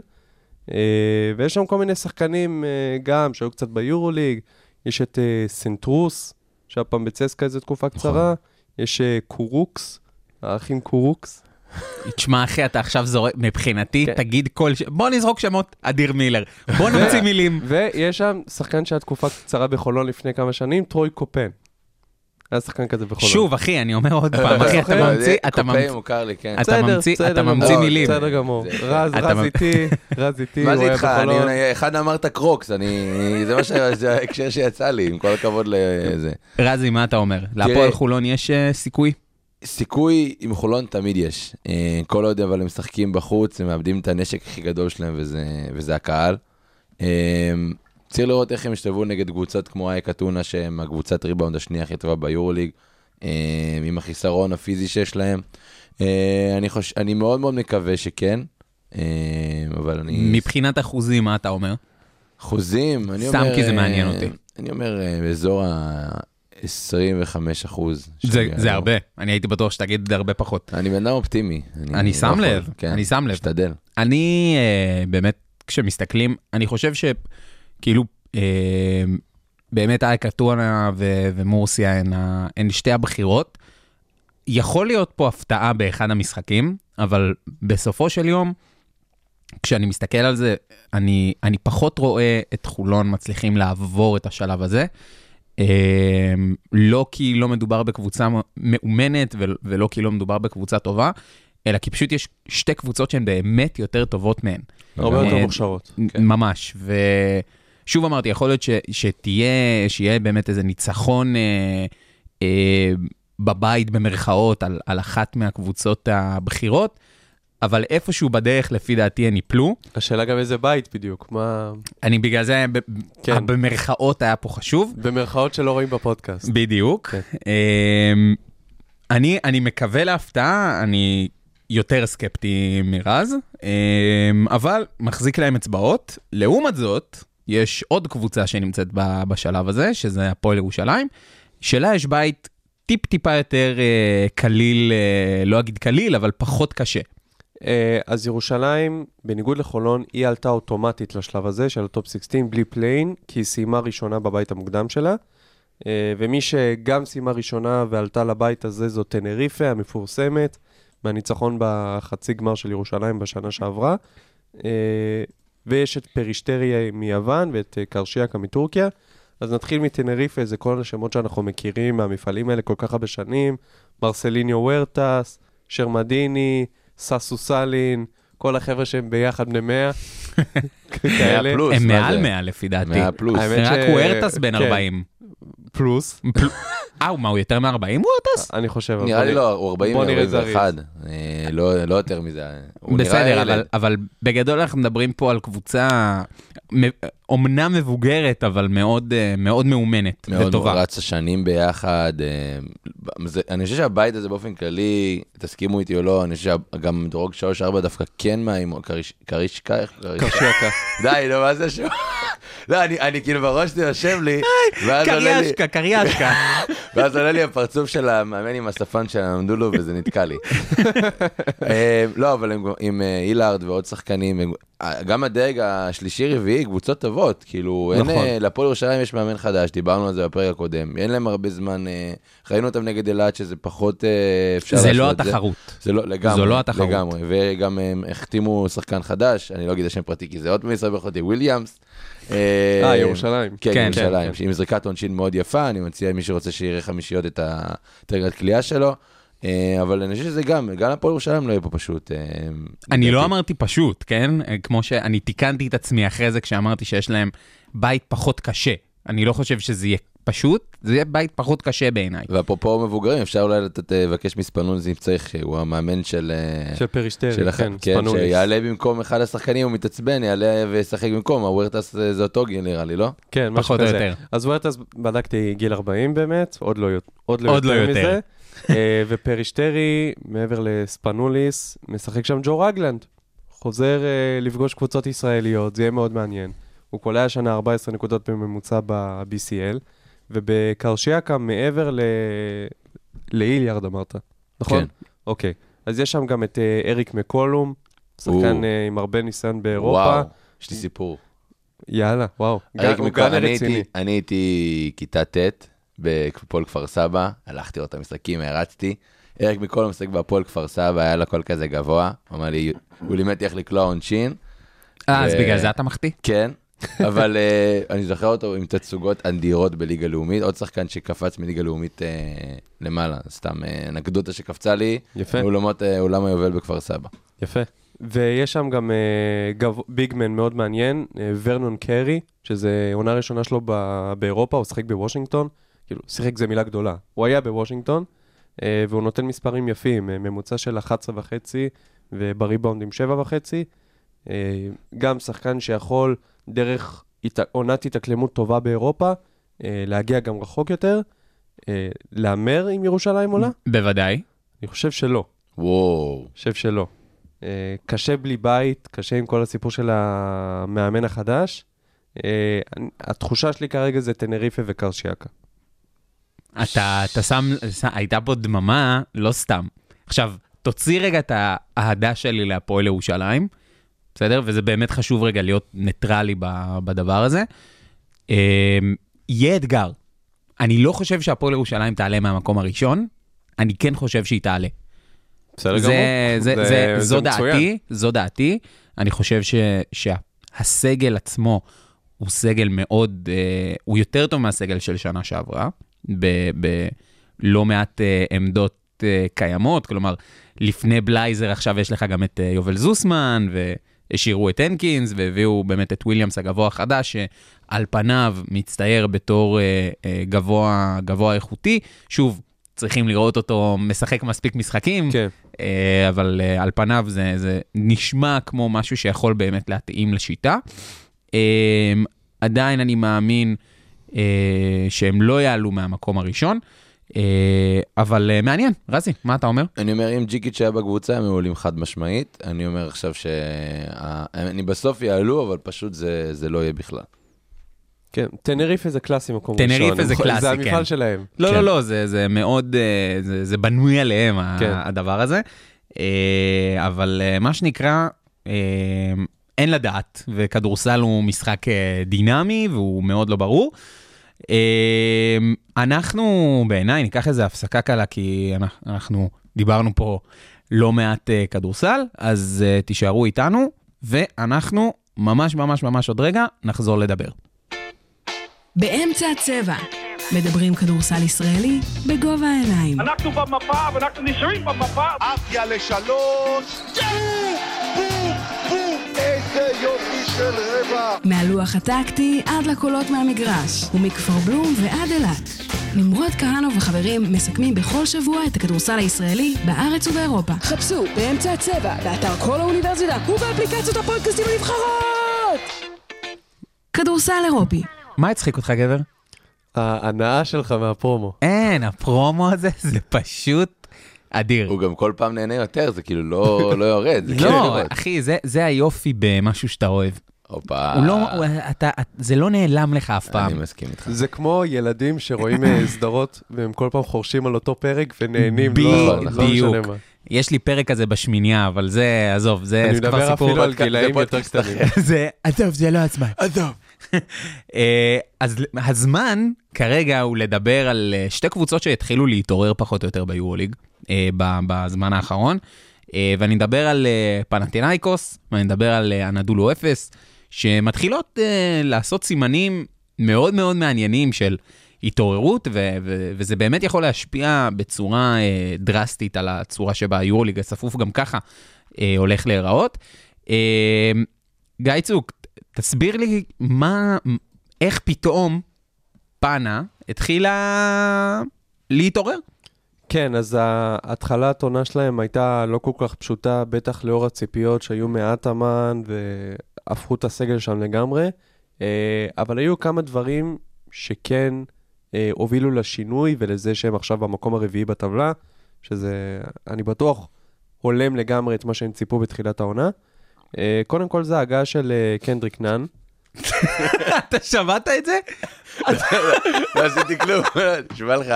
אה, ויש שם כל מיני שחקנים אה, גם, שהיו קצת ביורוליג, יש את אה, סנטרוס, שהיה פעם בצסקה איזה תקופה קצרה, יש קורוקס, האחים קורוקס. תשמע, אחי, אתה עכשיו זורק, מבחינתי, כן. תגיד כל... ש... בוא נזרוק שמות, אדיר מילר. בוא נמציא מילים. ויש שם שחקן שהיה תקופה קצרה בחולון לפני כמה שנים, טרוי קופן. היה שחקן כזה בחולון. שוב, אחי, אני אומר עוד פעם, אחי, אתה ממציא, אתה ממציא, מוכר לי, כן. אתה ממציא- אתה. ממציא מילים. בסדר גמור. רז, אתה רז איתי, רז איתי, מה זה איתך? אחד אמרת קרוקס, אני... זה מה ש... זה ההקשר שיצא לי, עם כל הכבוד לזה. רזי, מה אתה אומר? להפועל חולון יש אה, סיכוי? סיכוי עם חולון תמיד יש. אה, כל עוד אבל הם משחקים בחוץ, הם מאבדים את הנשק הכי גדול שלהם, וזה, וזה הקהל. צריך לראות איך הם ישתלבו נגד קבוצות כמו אייק אתונה, שהם הקבוצת ריבאונד השנייה הכי טובה ביורוליג, אה, עם החיסרון הפיזי שיש להם. אה, אני, חוש... אני מאוד מאוד מקווה שכן, אה, אבל אני... מבחינת אחוזים, מה אתה אומר? אחוזים, אני סתם אומר... כי זה מעניין אותי. אני אומר באזור ה-25 אחוז. זה זה הרבה, אני הייתי בטוח שתגיד את זה הרבה פחות. אני בן אדם אופטימי. אני לא שם יכול, לב, כן, אני שם לב. משתדל. אני באמת, כשמסתכלים, אני חושב שכאילו, אה, באמת אייק אתונה ו- ומורסיה הן, הן שתי הבחירות. יכול להיות פה הפתעה באחד המשחקים, אבל בסופו של יום, כשאני מסתכל על זה, אני, אני פחות רואה את חולון מצליחים לעבור את השלב הזה. אה, לא כי לא מדובר בקבוצה מאומנת ול- ולא כי לא מדובר בקבוצה טובה, אלא כי פשוט יש שתי קבוצות שהן באמת יותר טובות מהן. הרבה יותר אה, מוכשרות. כן. ממש. ושוב אמרתי, יכול להיות ש, שתהיה, שיהיה באמת איזה ניצחון אה, אה, בבית במרכאות על, על אחת מהקבוצות הבכירות, אבל איפשהו בדרך, לפי דעתי, הן יפלו. השאלה גם איזה בית בדיוק, מה... אני בגלל זה, ב- כן. במרכאות היה פה חשוב. במרכאות שלא רואים בפודקאסט. בדיוק. כן. אמ, אני, אני מקווה להפתעה, אני יותר סקפטי מרז, אמ, אבל מחזיק להם אצבעות. לעומת זאת, יש עוד קבוצה שנמצאת בשלב הזה, שזה הפועל ירושלים, שלה יש בית טיפ-טיפה יותר אה, קליל, אה, לא אגיד קליל, אבל פחות קשה. אה, אז ירושלים, בניגוד לחולון, היא עלתה אוטומטית לשלב הזה של ה top 16 בלי play-in, כי היא סיימה ראשונה בבית המוקדם שלה. אה, ומי שגם סיימה ראשונה ועלתה לבית הזה זו טנריפה המפורסמת, מהניצחון בחצי גמר של ירושלים בשנה שעברה. אה, ויש את פרישטריה מיוון ואת אה, קרשיאקה מטורקיה. אז נתחיל מטנריפה, זה כל השמות שאנחנו מכירים מהמפעלים האלה כל כך הרבה שנים. מרסליניו וורטס, שרמדיני, ססו סלין, כל החבר'ה שהם ביחד בני 100. כאלה. פלוס, הם מעל זה? 100 לפי דעתי. 100 פלוס. רק וורטס בן כן. 40. פלוס. אה, מה, הוא יותר מ-40 וורטס? אני חושב. נראה לי לא, הוא 40 בוא נראה ו-41. לא לא יותר מזה. בסדר. אבל, בגדול אנחנו מדברים פה על קבוצה אומנם מבוגרת, אבל מאוד, אה, מאוד מאומנת מאוד וטובה. רצה שנים ביחד. אה, זה, אני חושב שהבית הזה באופן כללי, תסכימו איתי או לא, אני חושב שגם דרוג 3-4 דווקא כן מהאימו, קריש- קרישקה, איך קרשיאקה. די, נו, מה זה השם? לא, אני כאילו בראש זה יושב לי, ואז עולה לי, קריאשקה, קריאשקה. ואז עולה לי הפרצוף של המאמן עם השפן שלמדו לו, וזה נתקע לי. אה, לא, אבל הם עם אה, אילארד ועוד שחקנים, הם- אה, גם הדרג השלישי-רביעי, קבוצות טובות, כאילו, אין, נכון. להפועל ירושלים יש מאמן חדש, דיברנו על זה בפרק הקודם, אין להם הרבה זמן, ראינו אותם נגד אילת, שזה פחות אפשר זה לא התחרות. זה לא, לגמרי, זו לא התחרות. לגמרי, וגם הם החתימו שחקן חדש, אני לא אגיד השם פרטי כי זה עוד מסבך אותי, וויליאמס. אה, ירושלים. כן, כן, ירושלים, כן, עם זריקת עונשין מאוד יפה, אני מציע מי שרוצה שיראה חמישיות את ה- את הרגעת כליאה שלו. אה, אבל אני חושב שזה גם, גם הפועל ירושלים לא יהיה פה פשוט. אה, אני לא. אמרתי פשוט, כן? אה, כמו שאני תיקנתי את עצמי אחרי זה כשאמרתי שיש להם בית פחות קשה. אני לא חושב שזה יהיה פשוט, זה יהיה בית פחות קשה בעיניי. ואפרופו מבוגרים, אפשר אולי לתת, אה, לבקש מספנוליס אם צריך, הוא המאמן של... אה, של פרישטרי, של הח- כן, כן, ספנוליס. שיעלה במקום אחד השחקנים, הוא מתעצבן, יעלה וישחק במקום, הוורטס אה, זה אותו גיל נראה לי, לא? כן, משהו פחות או כזה. יותר. אז וורטס בדקתי גיל 40 באמת, עוד לא, עוד לא עוד לא יותר יותר. מזה. אה, ופרישטרי, מעבר לספנוליס, משחק שם ג'ו רגלנד. חוזר אה, לפגוש קבוצות ישראליות, זה יהיה מאוד מעניין. הוא קולע השנה 14 נקודות בממוצע ב-BCL, ובקרשיאקה מעבר ל... לאיליארד אמרת, נכון? כן. אוקיי. אז יש שם גם את אה, אריק מקולום, שחקן או. אה, עם הרבה ניסיון באירופה. וואו, יש לי סיפור. יאללה, וואו. אריק הוא מקו- גאנר אני. הייתי- אני הייתי כיתה ט' בפועל כפר סבא, הלכתי לראות את המשחקים, הרצתי. אריק מקולום משחק בהפועל כפר סבא, היה לו קול כזה גבוה, הוא אמר לי, הוא לימד איך לקלוע עונשין. אה, אז בגלל זה אתה מחטיא? כן, אבל אה, אני זוכר אותו עם תצוגות אדירות בליגה לאומית, עוד שחקן שקפץ מליגה לאומית אה, למעלה, סתם אה, אנקדוטה שקפצה לי, יפה. אולמות, אה, אולם היובל בכפר סבא. יפה. ויש שם גם uh, גב... ביגמן מאוד מעניין, uh, ורנון קרי, שזה עונה ראשונה שלו ב... באירופה, הוא שיחק בוושינגטון. כאילו, שיחק זה מילה גדולה. הוא היה בוושינגטון, uh, והוא נותן מספרים יפים, uh, ממוצע של 11 וחצי, ובריבאונד עם 7 וחצי. Uh, גם שחקן שיכול דרך הת... עונת התאקלמות טובה באירופה, uh, להגיע גם רחוק יותר. uh, להמר עם ירושלים עולה? בוודאי. אני חושב שלא. וואו, חושב שלא. אה, קשה בלי בית, קשה עם כל הסיפור של המאמן החדש. אה, אני- התחושה שלי כרגע זה טנריפה וקרשיאקה. אתה, אתה שם, ש- הייתה פה דממה, לא סתם. עכשיו, תוציא רגע את האהדה שלי להפועל ירושלים, בסדר? וזה באמת חשוב רגע להיות ניטרלי בדבר הזה. אה, יהיה אתגר. אני לא חושב שהפועל ירושלים תעלה מהמקום הראשון, אני כן חושב שהיא תעלה. בסדר זה, זה, זה, זה, זו דעתי, זו דעתי. אני חושב ש, שהסגל עצמו הוא סגל מאוד, אה, הוא יותר טוב מהסגל של שנה שעברה, בלא מעט אה, עמדות אה, קיימות, כלומר, לפני בלייזר עכשיו יש לך גם את אה, יובל זוסמן, והשאירו את הנקינס, והביאו באמת את וויליאמס הגבוה החדש, שעל פניו מצטייר בתור אה, אה, גבוה, גבוה איכותי. שוב, צריכים לראות אותו משחק מספיק משחקים, כן. אה, אבל אה, על פניו זה, זה נשמע כמו משהו שיכול באמת להתאים לשיטה. אה, עדיין אני מאמין אה, שהם לא יעלו מהמקום הראשון, אבל אה, מעניין, רזי, מה אתה אומר? אני אומר, אם ג'יקיץ' היה בקבוצה, הם היו עולים חד משמעית. אני אומר עכשיו שאני בסוף יעלו, אבל פשוט זה, זה לא יהיה בכלל. כן, טנריפה זה קלאסי מקום ראשון. טנריפה זה קלאסי, זה המפעל כן. שלהם. לא, כן. לא, לא, זה, מאוד, אה, זה, בנוי עליהם, כן. כן. הדבר הזה. אה, אבל אה, מה שנקרא, אה, אין לדעת, וכדורסל הוא משחק אה, דינמי והוא מאוד לא ברור. אה, אנחנו בעיניי ניקח איזה הפסקה קלה, כי אנחנו- דיברנו פה לא מעט אה, כדורסל, אז אה, תישארו איתנו, ואנחנו ממש ממש ממש עוד רגע נחזור לדבר. באמצע הצבע. מדברים כדורסל ישראלי בגובה העיניים. אנחנו במפה ואנחנו נשארים במפה. עפיה לשלוש, בום, בום, בום, איזה יופי של. מהלוח הטקטי עד לקולות מהמגרש, ומכפר בלום ועד אילת. נמרוד כהנוב וחברים מסכמים בכל שבוע את הכדורסל הישראלי בארץ ובאירופה. חפשו באמצע הצבע, באתר כל האוניברסיטה ובאפליקציות הפודקאסטים הנבחרות! כדורסל אירופי. מה הצחיק אותך, גבר? ההנאה שלך מהפרומו. אין, הפרומו הזה זה פשוט אדיר. הוא גם כל פעם נהנה יותר, זה כאילו לא לא יורד. זה כיף לא. אחי, זה- זה היופי במשהו שאתה אוהב. הופה. הוא לא, הוא- אתה- זה לא נעלם לך אף אני פעם. מסכים איתך. זה כמו ילדים שרואים אה, סדרות והם כל פעם חורשים על אותו פרק ונהנים, לא לא בדיוק. משנה מה. יש לי פרק כזה בשמינייה, אבל זה, עזוב, זה אני זה כבר מדבר סיפור. אפילו על גילאים יותר קטנים. זה, עזוב, זה לא הזמן. עזוב. אז הזמן כרגע הוא לדבר על אה, שתי קבוצות שהתחילו להתעורר פחות או יותר ביורוליג אה, בזמן האחרון. אה, ואני מדבר על אה, פנטינאיקוס, ואני מדבר על אה, אנדולו אפס, שמתחילות אה, לעשות סימנים מאוד מאוד מעניינים של התעוררות, ו- ו- וזה באמת יכול להשפיע בצורה אה, דרסטית על הצורה שבה היורוליג הצפוף גם ככה אה, הולך להיראות. אה, גיא צוק, תסביר לי מה, איך פתאום פאנה התחילה להתעורר. כן, אז ההתחלת עונה שלהם הייתה לא כל כך פשוטה, בטח לאור הציפיות שהיו מעט אמן והפכו את הסגל שם לגמרי, אה, אבל היו כמה דברים שכן אה, הובילו לשינוי ולזה שהם עכשיו במקום הרביעי בטבלה, שזה, אני בטוח, הולם לגמרי את מה שהם ציפו בתחילת העונה. אה, קודם כל זה ההגעה של קנדריק נאן. אתה שמעת את זה? לא עשיתי כלום, נשמע לך.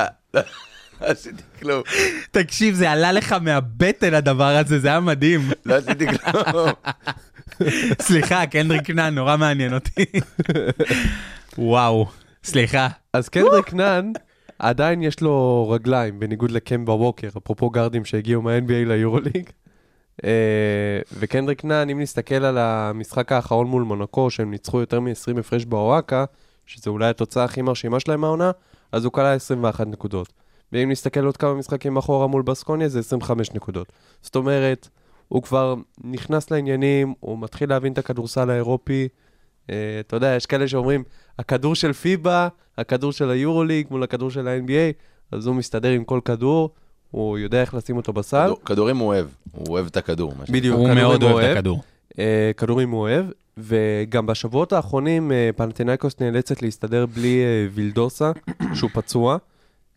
לא עשיתי כלום. תקשיב, זה עלה לך מהבטן הדבר הזה, זה היה מדהים. לא עשיתי כלום. סליחה, קנדריק נאן, נורא מעניין אותי. וואו, סליחה. אז קנדריק נאן, עדיין יש לו רגליים, בניגוד לקמבה ווקר, אפרופו גארדים שהגיעו מה-NBA ליורוליג. אה, וקנדריק נאן, אם נסתכל על המשחק האחרון מול מונקו, שהם ניצחו יותר מ-20 הפרש באוואקה, שזה אולי התוצאה הכי מרשימה שלהם מהעונה, אז הוא כלל 21 נקודות. ואם נסתכל עוד כמה משחקים אחורה מול בסקוניה, זה 25 נקודות. זאת אומרת, הוא כבר נכנס לעניינים, הוא מתחיל להבין את הכדורסל האירופי. Uh, אתה יודע, יש כאלה שאומרים, הכדור של פיבה, הכדור של היורוליג מול הכדור של ה-NBA, אז הוא מסתדר עם כל כדור, הוא יודע איך לשים אותו בסל. כדור- כדורים הוא אוהב, הוא אוהב את הכדור. בדיוק, הוא מאוד הוא אוהב את הכדור. אה, כדורים הוא אוהב, וגם בשבועות האחרונים אה, פנטינאיקוס נאלצת להסתדר בלי אה, וילדוסה, שהוא פצוע.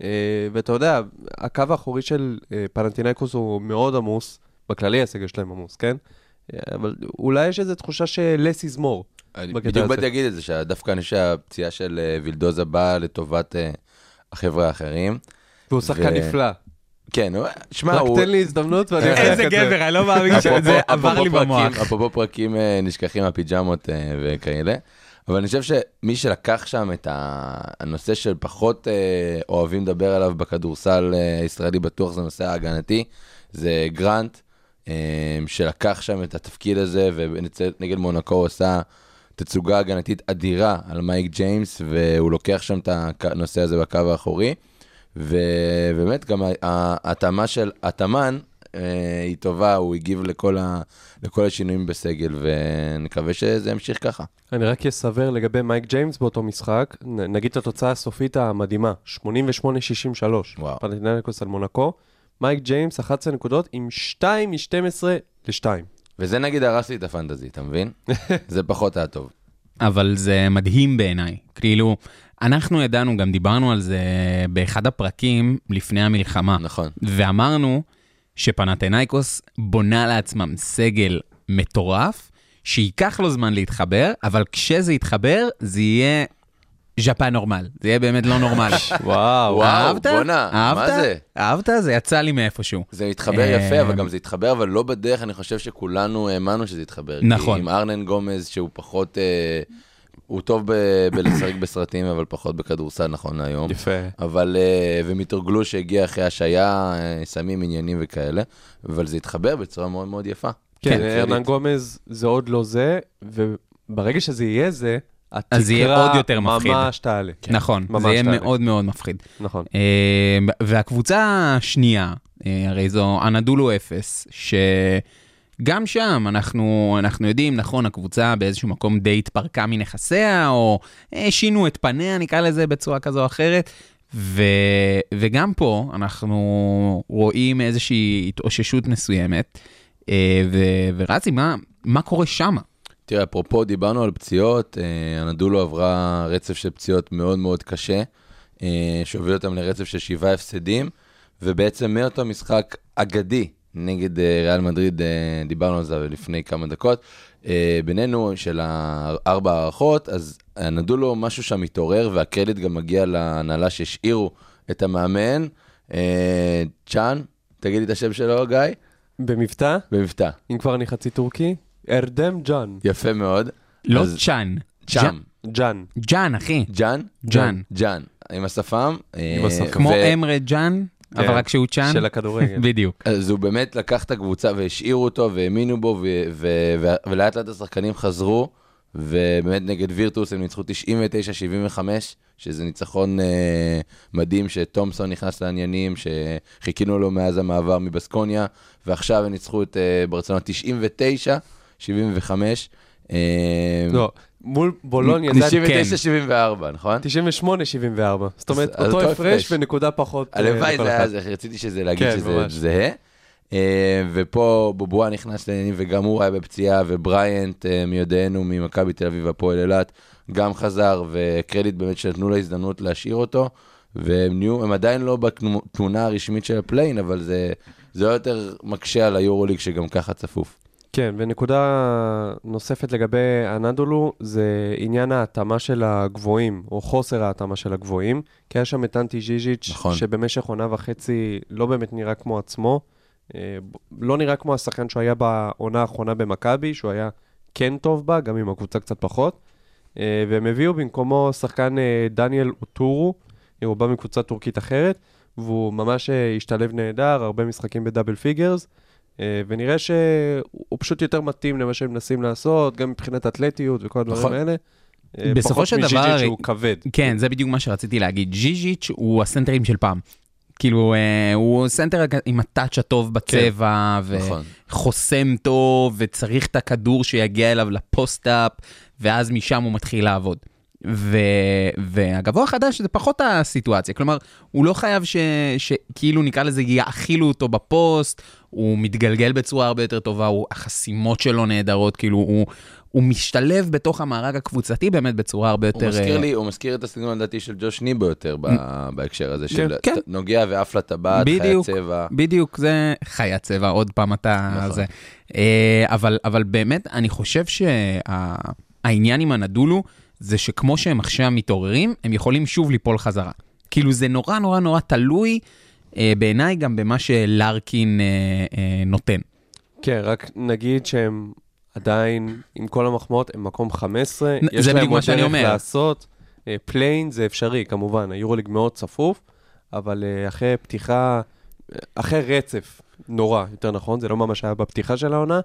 אה, ואתה יודע, הקו האחורי של אה, פנטינאיקוס הוא מאוד עמוס, בכללי הסגל שלהם עמוס, כן? אה, אבל אולי יש איזו תחושה של less is more. אני בדיוק. באתי להגיד את זה, שדווקא אני חושב שהפציעה של וילדוזה באה לטובת החבר'ה האחרים. והוא שחקן נפלא. כן, הוא- שמע, רק הוא... תן לי הזדמנות ואני איזה את זה. גבר, אני לא מאמין שזה עבר לי במוח. אפרופו פרקים נשכחים מהפיג'מות וכאלה. אבל אני חושב שמי שלקח שם את הנושא של פחות אה, אוהבים לדבר עליו בכדורסל אה, הישראלי בטוח, זה הנושא ההגנתי, זה גרנט, אה, שלקח שם את התפקיד הזה, ונגד מונקו הוא עשה תצוגה הגנתית אדירה על מייק ג'יימס, והוא לוקח שם את הנושא הזה בקו האחורי. ובאמת גם ההתאמה של אטאמן היא טובה, הוא הגיב לכל, ה, לכל השינויים בסגל, ונקווה שזה ימשיך ככה. אני רק אסביר לגבי מייק ג'יימס באותו משחק, נ- נגיד את התוצאה הסופית המדהימה, 88-63. וואו. פנטינאיקוס על מונקו. מייק ג'יימס, 11 נקודות, עם 2 מ-12 ל-2. וזה נגיד הרס לי את הפנטזי, אתה מבין? זה פחות היה טוב. אבל זה מדהים בעיניי. כאילו, אנחנו ידענו, גם דיברנו על זה באחד הפרקים לפני המלחמה. נכון. ואמרנו שפנתנייקוס בונה לעצמם סגל מטורף, שייקח לו זמן להתחבר, אבל כשזה יתחבר, זה יהיה ז'פן נורמל. זה יהיה באמת לא נורמלי. וואו. וואו, אהבת? בואנה? מה זה? אהבת? זה יצא לי מאיפשהו. זה מתחבר יפה, אבל גם זה התחבר, אבל לא בדרך, אני חושב שכולנו האמנו שזה יתחבר. נכון. עם ארנן גומז, שהוא פחות... אה, הוא טוב ב- בלשחק בסרטים, אבל פחות בכדורסל נכון להיום. יפה. אבל, אה, ומיטרוגלו שהגיע אחרי השעיה, אה, סמים עניינים וכאלה, אבל זה התחבר בצורה מאוד מאוד יפה. כן, כן, ארנן כללית. גומז זה עוד לא זה, וברגע שזה יהיה זה, התקרה אז זה יהיה עוד יותר מפחיד. ממש תעלה. נכון, ממש זה יהיה תעלה. מאוד מאוד מפחיד. נכון. אה, והקבוצה השנייה, אה, הרי זו אנדולו אפס, שגם שם אנחנו, אנחנו יודעים, נכון, הקבוצה באיזשהו מקום די התפרקה מנכסיה, או אה, שינו את פניה, נקרא לזה בצורה כזו או אחרת, ו, וגם פה אנחנו רואים איזושהי התאוששות מסוימת. אה, ו, ורזי, מה, מה קורה שמה? תראה, אפרופו דיברנו על פציעות, אה, הנדולו עברה רצף של פציעות מאוד מאוד קשה, אה, שהוביל אותם לרצף של שבעה הפסדים, ובעצם מאותו משחק אגדי נגד אה, ריאל מדריד, אה, דיברנו על זה לפני כמה דקות, אה, בינינו של הארבע הערכות, אז הנדולו, משהו שם מתעורר, והקרדיט גם מגיע להנהלה שהשאירו את המאמן, אה, צ'אן, תגיד לי את השם שלו, גיא? במבטא, במבטא. אם כבר אני חצי טורקי, ארדם ג'אן. יפה מאוד. לא אז- צ'אן. צ'אם. ג'אן. ג'אן, אחי. ג'אן? ג'אן. ג'אן. עם השפם. עם השפם. כמו ו- אמרה ג'אן, אבל כן, רק שהוא צ'אן. של הכדורגל. בדיוק. אז הוא באמת לקח את הקבוצה והשאירו אותו והאמינו בו, ולאט לאט השחקנים חזרו, ובאמת נגד וירטוס הם ניצחו 99-75, שזה ניצחון אה, מדהים שתומסון נכנס לעניינים, שחיכינו לו מאז המעבר מבסקוניה, ועכשיו הם ניצחו את אה, ברצלונה 99-75. אה, לא, מול בולוניה זה היה 99-74, נכון? 98-74. זאת אומרת, אותו הפרש. ונקודה פחות. אה, הלוואי זה היה. זה, רציתי שזה להגיד כן, שזה. זהה. אה, ופה בובואה נכנס לעניינים וגם הוא היה בפציעה, ובריאנט אה, מיודענו ממכבי תל אביב והפועל אילת גם חזר, וקרדיט באמת שנתנו לו הזדמנות להשאיר אותו, והם נהיו, הם עדיין לא בתמונה הרשמית של ה play-in, אבל זה, זה יותר מקשה על היורוליג שגם ככה צפוף. כן, ונקודה נוספת לגבי אנדולו, זה עניין ההתאמה של הגבוהים, או חוסר ההתאמה של הגבוהים, כי היה שם את אנטי ז'יז'יץ', נכון. שבמשך עונה וחצי לא באמת נראה כמו עצמו, אה, לא נראה כמו השחקן שהוא היה בעונה האחרונה במכבי, שהוא היה כן טוב בה, גם אם הקבוצה קצת פחות, אה, והם הביאו במקומו שחקן אה, דניאל אוטורו, הוא בא מקבוצה טורקית אחרת, והוא ממש השתלב נהדר, הרבה משחקים ב double figures, ונראה שהוא פשוט יותר מתאים למה שהם מנסים לעשות, גם מבחינת אתלטיות וכל הדברים נכון. האלה. אה, בסופו פחות של דבר, מז'יז'יץ' הרי- שהוא כבד. כן, זה בדיוק מה שרציתי להגיד. ז'יז'יץ' הוא הסנטרים של פעם. כאילו, אה, הוא סנטר עם ה touch הטוב בצבע, נכון. וחוסם טוב, וצריך את הכדור שיגיע אליו לפוסט-אפ, ואז משם הוא מתחיל לעבוד. ו... והגבוה החדש זה פחות הסיטואציה, כלומר, הוא לא חייב ש... שכאילו נקרא לזה יאכילו אותו בפוסט, הוא מתגלגל בצורה הרבה יותר טובה, הוא... החסימות שלו נהדרות, כאילו הוא, הוא משתלב בתוך המארג הקבוצתי באמת בצורה הרבה יותר... הוא מזכיר אה, לי, הוא מזכיר את הסגנון לדעתי של ג'וש ניבו יותר ב- בהקשר הזה, של כן. נוגע ועף לטבעת, חיית בדיוק, צבע. בדיוק, זה חיית צבע, עוד פעם אתה... נכון. זה. אה, אבל, אבל באמת, אני חושב שהעניין עם אנדולו, זה שכמו שהם עכשיו מתעוררים, הם יכולים שוב ליפול חזרה. כאילו זה נורא נורא נורא תלוי בעיניי גם במה שלארקין אה, אה, נותן. כן, רק נגיד שהם עדיין, עם כל המחמאות, הם מקום 15. נ- יש זה להם עוד דרך. לעשות. אה, play-in זה אפשרי, כמובן, היורוליג מאוד צפוף, אבל אה, אחרי פתיחה, אה, אחרי רצף נורא, יותר נכון, זה לא ממש היה בפתיחה של העונה,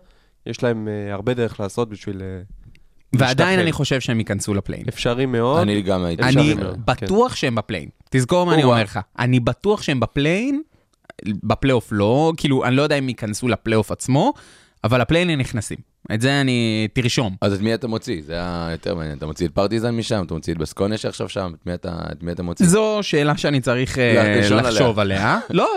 יש להם אה, הרבה דרך לעשות בשביל... ועדיין. אני חושב שהם ייכנסו ל play-in. אפשרי מאוד. אני גם הייתי אפשר אני מאוד, בטוח שהם ב play-in. תזכור מה אני. אומר לך. אני בטוח שהם ב play-in, בפלייאוף לא, כאילו, אני לא יודע אם ייכנסו לפלייאוף עצמו, אבל ל play-in הם נכנסים. את זה אני, תרשום. אז את מי אתה מוציא? זה היה יותר מעניין. אתה מוציא את פרטיזן משם, אתה מוציא את בסקוניה שעכשיו שם, את מי אתה, את מי אתה מוציא? זו שאלה שאני צריך אה, לחשוב עליה. לא,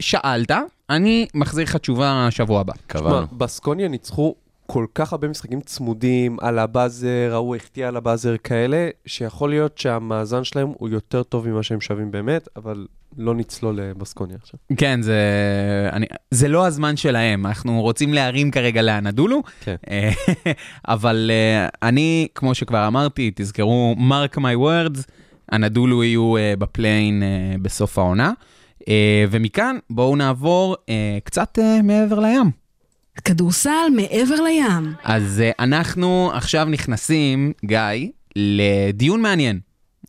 שאלת, אני מחזיר לך תשובה שבוע הבא. קבענו. בסקוניה ניצחו כל כך הרבה משחקים צמודים על הבאזר, ההוא החטיא על הבאזר כאלה, שיכול להיות שהמאזן שלהם הוא יותר טוב ממה שהם שווים באמת, אבל לא נצלול לבסקוניה עכשיו. כן, זה, אני, זה לא הזמן שלהם, אנחנו רוצים להרים כרגע לאנדולו, כן. אה, אבל אה, אני, כמו שכבר אמרתי, תזכרו, mark my words, אנדולו יהיו אה, בפליין בסוף העונה. ומכאן בואו נעבור קצת מעבר לים. כדורסל מעבר לים. אז אה, אנחנו עכשיו נכנסים, גיא, לדיון מעניין.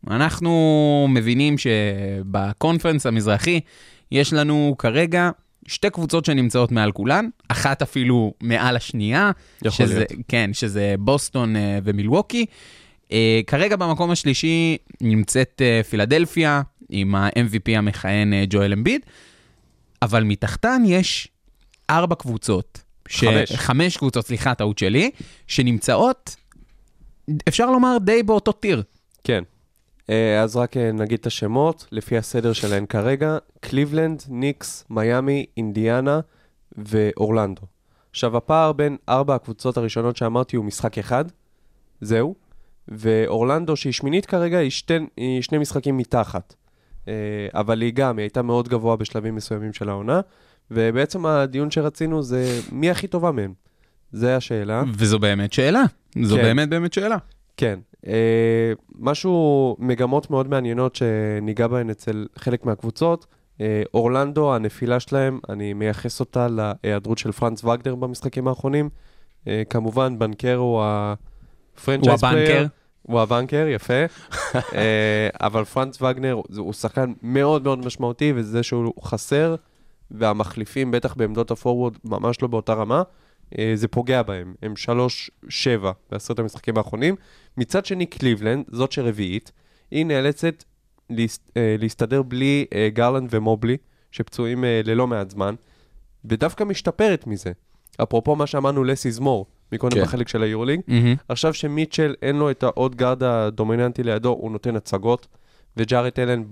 אנחנו מבינים שבקונפרנס המזרחי יש לנו כרגע שתי קבוצות שנמצאות מעל כולן, אחת אפילו מעל השנייה. יכול שזה, להיות. כן, שזה בוסטון אה, ומילווקי. אה, כרגע במקום השלישי נמצאת פילדלפיה עם ה-MVP המכהן ג'ואל אמביד, אבל מתחתן יש ארבע קבוצות. ש... חמש. חמש קבוצות, סליחה, טעות שלי, שנמצאות, אפשר לומר, די באותו טיר. כן. אה, אז רק אה, נגיד את השמות, לפי הסדר שלהן כרגע, קליבלנד, ניקס, מיאמי, אינדיאנה ואורלנדו. עכשיו, הפער בין ארבע הקבוצות הראשונות שאמרתי הוא משחק אחד, זהו, ואורלנדו, שהיא שמינית כרגע, היא, שתי, היא שני משחקים מתחת. אה, אבל היא גם, היא הייתה מאוד גבוה בשלבים מסוימים של העונה, ובעצם הדיון שרצינו זה מי הכי טובה מהם. זה השאלה. וזו באמת שאלה. זו כן. באמת באמת שאלה. כן. אה, משהו, מגמות מאוד מעניינות שניגע בהן אצל חלק מהקבוצות. אה, אורלנדו, הנפילה שלהם, אני מייחס אותה להיעדרות של פרנץ וגנר במשחקים האחרונים. אה, כמובן, בנקרו הוא ה franchise הבנקר. הוא הבנקר, יפה. אה, אבל פרנץ וגנר הוא- הוא שחקן מאוד מאוד משמעותי, וזה שהוא חסר, והמחליפים, בטח בעמדות הפורוורד, ממש לא באותה רמה, אה, זה פוגע בהם. הם 3-7 בעשרת המשחקים האחרונים. מצד שני, קליבלנד, זאת שרביעית, היא נאלצת להס- אה, להסתדר בלי אה, גרלנד ומובלי, שפצועים ללא מעט זמן, ודווקא משתפרת מזה. אפרופו מה שאמרנו less is more, מקודם כן. בחלק של היורוליג, מהמם. עכשיו שמיטשל אין לו את העוד גארד הדומיננטי לידו, הוא נותן הצגות, וג'ארט אלן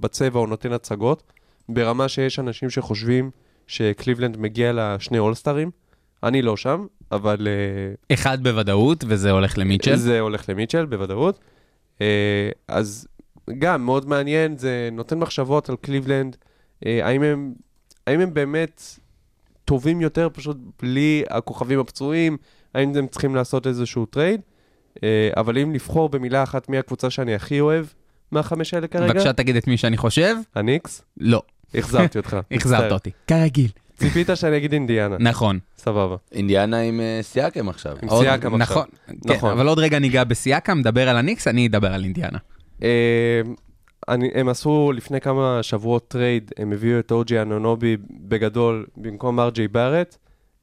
בצבע הוא נותן הצגות, ברמה שיש אנשים שחושבים שקליבלנד מגיע לשני אולסטרים. אני לא שם, אבל אה, אחד בוודאות, וזה הולך למיטשל. זה הולך למיטשל, בוודאות. אה, אז גם מאוד מעניין, זה נותן מחשבות על קליבלנד, אה, האם הם, האם הם באמת טובים יותר פשוט בלי הכוכבים הפצועים, האם הם צריכים לעשות איזשהו טרייד, אבל אם לבחור במילה אחת מי הקבוצה שאני הכי אוהב מהחמש האלה כרגע, בבקשה תגיד את מי שאני חושב. הניקס, לא, אכזבתי אותך. אכזבת. אותי. כרגיל. ציפית שאני אגיד אינדיאנה, נכון. סבבה. אינדיאנה עם אה, סיאקם עכשיו. עם עוד- סיאקם עכשיו. נכון. כן, נכון. אבל עוד רגע ניגע בסיאקם, נדבר על הניקס, אני אדבר על אינדיאנה. אה, אני, הם עשו לפני כמה שבועות טרייד, הם הביאו את אוג'י אנונובי בגדול במקום אר ג'יי בארט,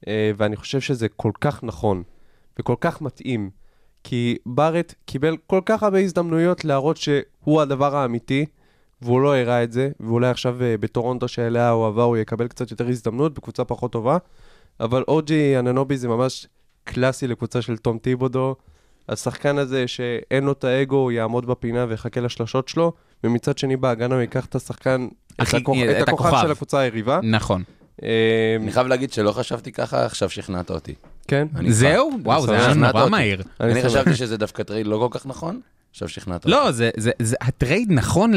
אה, ואני חושב שזה כל כך נכון וכל כך מתאים, כי בארט קיבל כל כך הרבה הזדמנויות להראות שהוא הדבר האמיתי, והוא לא הראה את זה, ואולי עכשיו אה, בטורונטו שאליה הוא עבר הוא יקבל קצת יותר הזדמנות בקבוצה פחות טובה, אבל אוג'י אנונובי זה ממש קלאסי לקבוצה של תום טיבודו. השחקן הזה שאין לו את האגו, הוא יעמוד בפינה ויחכה לשלשות שלו, ומצד שני בהגנה הוא ייקח את השחקן, את, הכי- הכוח, את את הכוכב. של הקבוצה היריבה. נכון. אה, אני חייב להגיד שלא חשבתי ככה, עכשיו שכנעת אותי. כן? זהו? וואו, זה היה נורא אותי. מהיר. אני. חשבתי שזה דווקא טרייד לא כל כך נכון, עכשיו שכנעת אותי. לא, זה- זה- זה- הטרייד נכון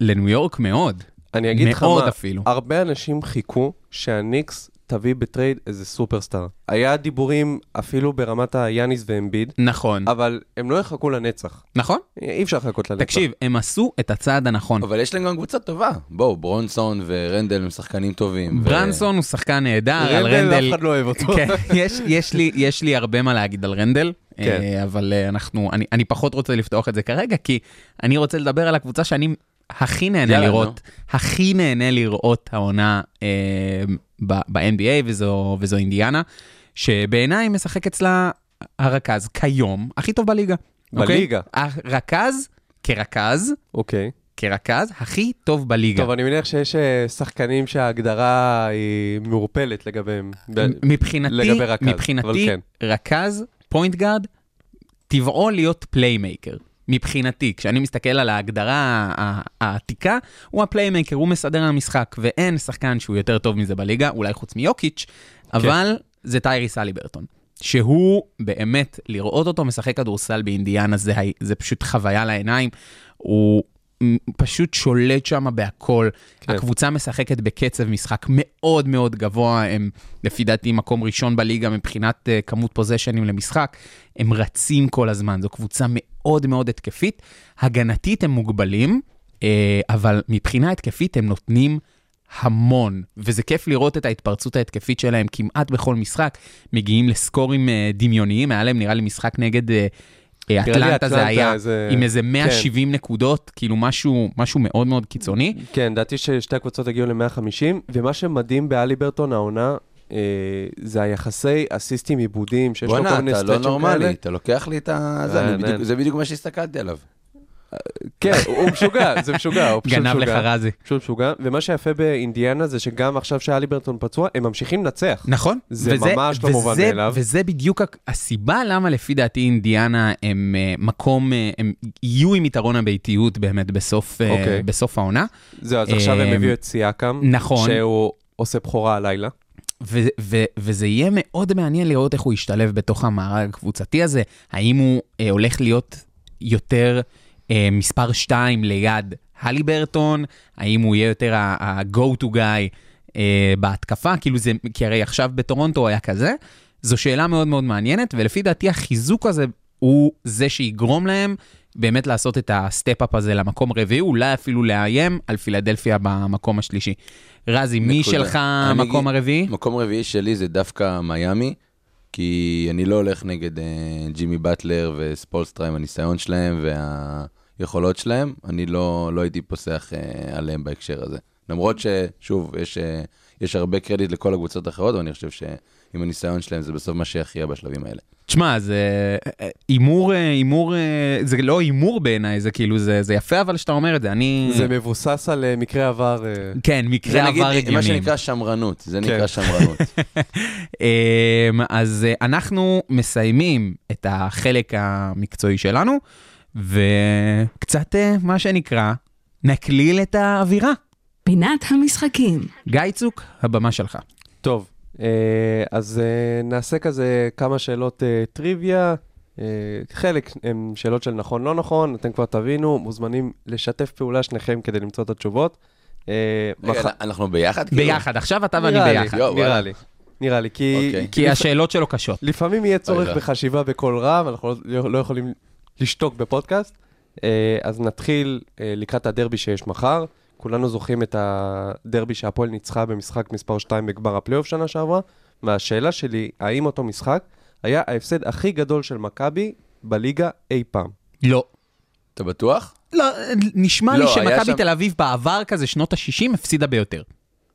לניו יורק מאוד. אני אגיד לך מאוד מה, אפילו. הרבה אנשים חיכו שהניקס תביא בטרייד איזה סופרסטאר. היה דיבורים אפילו ברמת היאניס ואמביד, נכון. אבל הם לא יחכו לנצח. נכון? אי אפשר לחכות לנצח. תקשיב, הם עשו את הצעד הנכון. אבל יש להם גם קבוצה טובה. בואו, ברונסון ורנדל הם שחקנים טובים. ו- ברנסון הוא שחקן נהדר, על רנדל, רנדל... אף אחד לא אוהב אותו. כן, יש, יש, לי, יש לי הרבה מה להגיד על רנדל, כן. אה, אבל אה, אנחנו, אני, אני פחות רוצה לפתוח את זה כרגע, כי אני רוצה לדבר על הקבוצה שאני הכי נהנה לראות, הכי נהנה לראות העונה אה, ב-NBA, וזו, וזו אינדיאנה, שבעיניי משחק אצלה הרכז כיום הכי טוב בליגה. אוקיי? בליגה. הרכז, כרכז, אוקיי. כרכז, הכי טוב בליגה. טוב, אני מניח שיש אה, שחקנים שההגדרה היא מעורפלת לגביהם. מבחינתי, לגבי רכז, מבחינתי, כן. רכז, point guard, טבעו להיות playmaker. מבחינתי, כשאני מסתכל על ההגדרה העתיקה, הוא ה playmaker, הוא מסדר על המשחק, ואין שחקן שהוא יותר טוב מזה בליגה, אולי חוץ מיוקיץ', כן. אבל זה טיירי סליברטון. שהוא באמת, לראות אותו משחק כדורסל באינדיאנה, זה, זה פשוט חוויה לעיניים. הוא פשוט שולט שם בהכל. כן. הקבוצה משחקת בקצב משחק מאוד מאוד גבוה, הם לפי דעתי מקום ראשון בליגה מבחינת uh, כמות פוזיישנים למשחק. הם רצים כל הזמן, זו קבוצה מאוד מאוד התקפית. הגנתית הם מוגבלים, uh, אבל מבחינה התקפית הם נותנים המון, וזה כיף לראות את ההתפרצות ההתקפית שלהם כמעט בכל משחק. מגיעים לסקורים uh, דמיוניים, היה להם נראה לי משחק נגד... Uh, אטלנטה זה היה זה- עם איזה 170 נקודות, כאילו משהו, משהו מאוד מאוד קיצוני. כן, לדעתי ששתי הקבוצות הגיעו ל-150, ומה שמדהים באליברטון העונה, אה, זה היחסי אסיסטים עיבודים, שיש לו כל בואנה, מיני אתה לא נורמלי, כאלה. אתה לוקח לי את ה... זה, אני אין, בדיוק-. זה בדיוק מה שהסתכלתי עליו. כן, הוא משוגע, זה משוגע, הוא פשוט גנב לך משוגע. רזי. פשוט משוגע, ומה שיפה באינדיאנה זה שגם עכשיו שאליברטון פצוע, הם ממשיכים לנצח. נכון. זה וזה- ממש לא מובן וזה- מאליו. וזה בדיוק הסיבה למה לפי דעתי אינדיאנה הם אה, מקום, אה, הם יהיו עם יתרון הביתיות באמת בסוף, אה, אוקיי. בסוף העונה. זהו, אז עכשיו הם הביאו את סיאקם, נכון. שהוא עושה בכורה הלילה. ו- ו- וזה יהיה מאוד מעניין לראות איך הוא ישתלב בתוך המארג הקבוצתי הזה. האם הוא אה, הולך להיות יותר אה, מספר 2 ליד הליברטון? האם הוא יהיה יותר ה-go to guy אה, בהתקפה? כאילו זה, כי הרי עכשיו בטורונטו הוא היה כזה. זו שאלה מאוד מאוד מעניינת, ולפי דעתי החיזוק הזה הוא זה שיגרום להם באמת לעשות את ה step-up הזה למקום רביעי, אולי אפילו לאיים על פילדלפיה במקום השלישי. רזי, מי נקודה. שלך המקום הרביעי? מקום רביעי שלי זה דווקא מיאמי, כי אני לא הולך נגד אה, ג'ימי באטלר וספולסטרה עם הניסיון שלהם והיכולות שלהם, אני לא, לא הייתי פוסח אה, עליהם בהקשר הזה. למרות ששוב, יש, אה, יש הרבה קרדיט לכל הקבוצות האחרות, אבל אני חושב שעם הניסיון שלהם זה בסוף מה שיכריע בשלבים האלה. תשמע, זה אה, הימור, אה, הימור, אה, זה לא הימור בעיניי, זה כאילו, זה, זה יפה אבל שאתה אומר את זה, אני... זה מבוסס על מקרה עבר... כן, זה מקרה נגיד עבר מה הגיוניים. שנקרא שמרנות, זה כן. נקרא שמרנות. אמ, אז אנחנו מסיימים את החלק המקצועי שלנו, וקצת, מה שנקרא, נקליל את האווירה. פינת המשחקים. גיא צוק, הבמה שלך. טוב, אז אה, נעשה כזה כמה שאלות אה, טריוויה. אה, חלק הם שאלות של נכון, לא נכון, אתם כבר תבינו, מוזמנים לשתף פעולה שניכם כדי למצוא את התשובות. אה, רגע, מח- אנחנו ביחד? כאילו? ביחד, עכשיו אתה ואני ביחד. נראה. לי, נראה לי, כי אוקיי. כי השאלות שלו קשות. לפעמים יהיה צורך אוי, בחשיבה בקול רם, אנחנו לא, לא יכולים לשתוק בפודקאסט. אה, אז נתחיל אה, לקראת הדרבי שיש מחר. כולנו זוכרים את הדרבי שהפועל ניצחה במשחק מספר 2 בגמר הפלייאוף שנה שעברה. והשאלה שלי, האם אותו משחק היה ההפסד הכי גדול של מכבי בליגה אי פעם? לא. אתה בטוח? לא, נשמע לי לא, היה שמכבי שם- תל אביב בעבר כזה, שנות ה-60, הפסידה ביותר.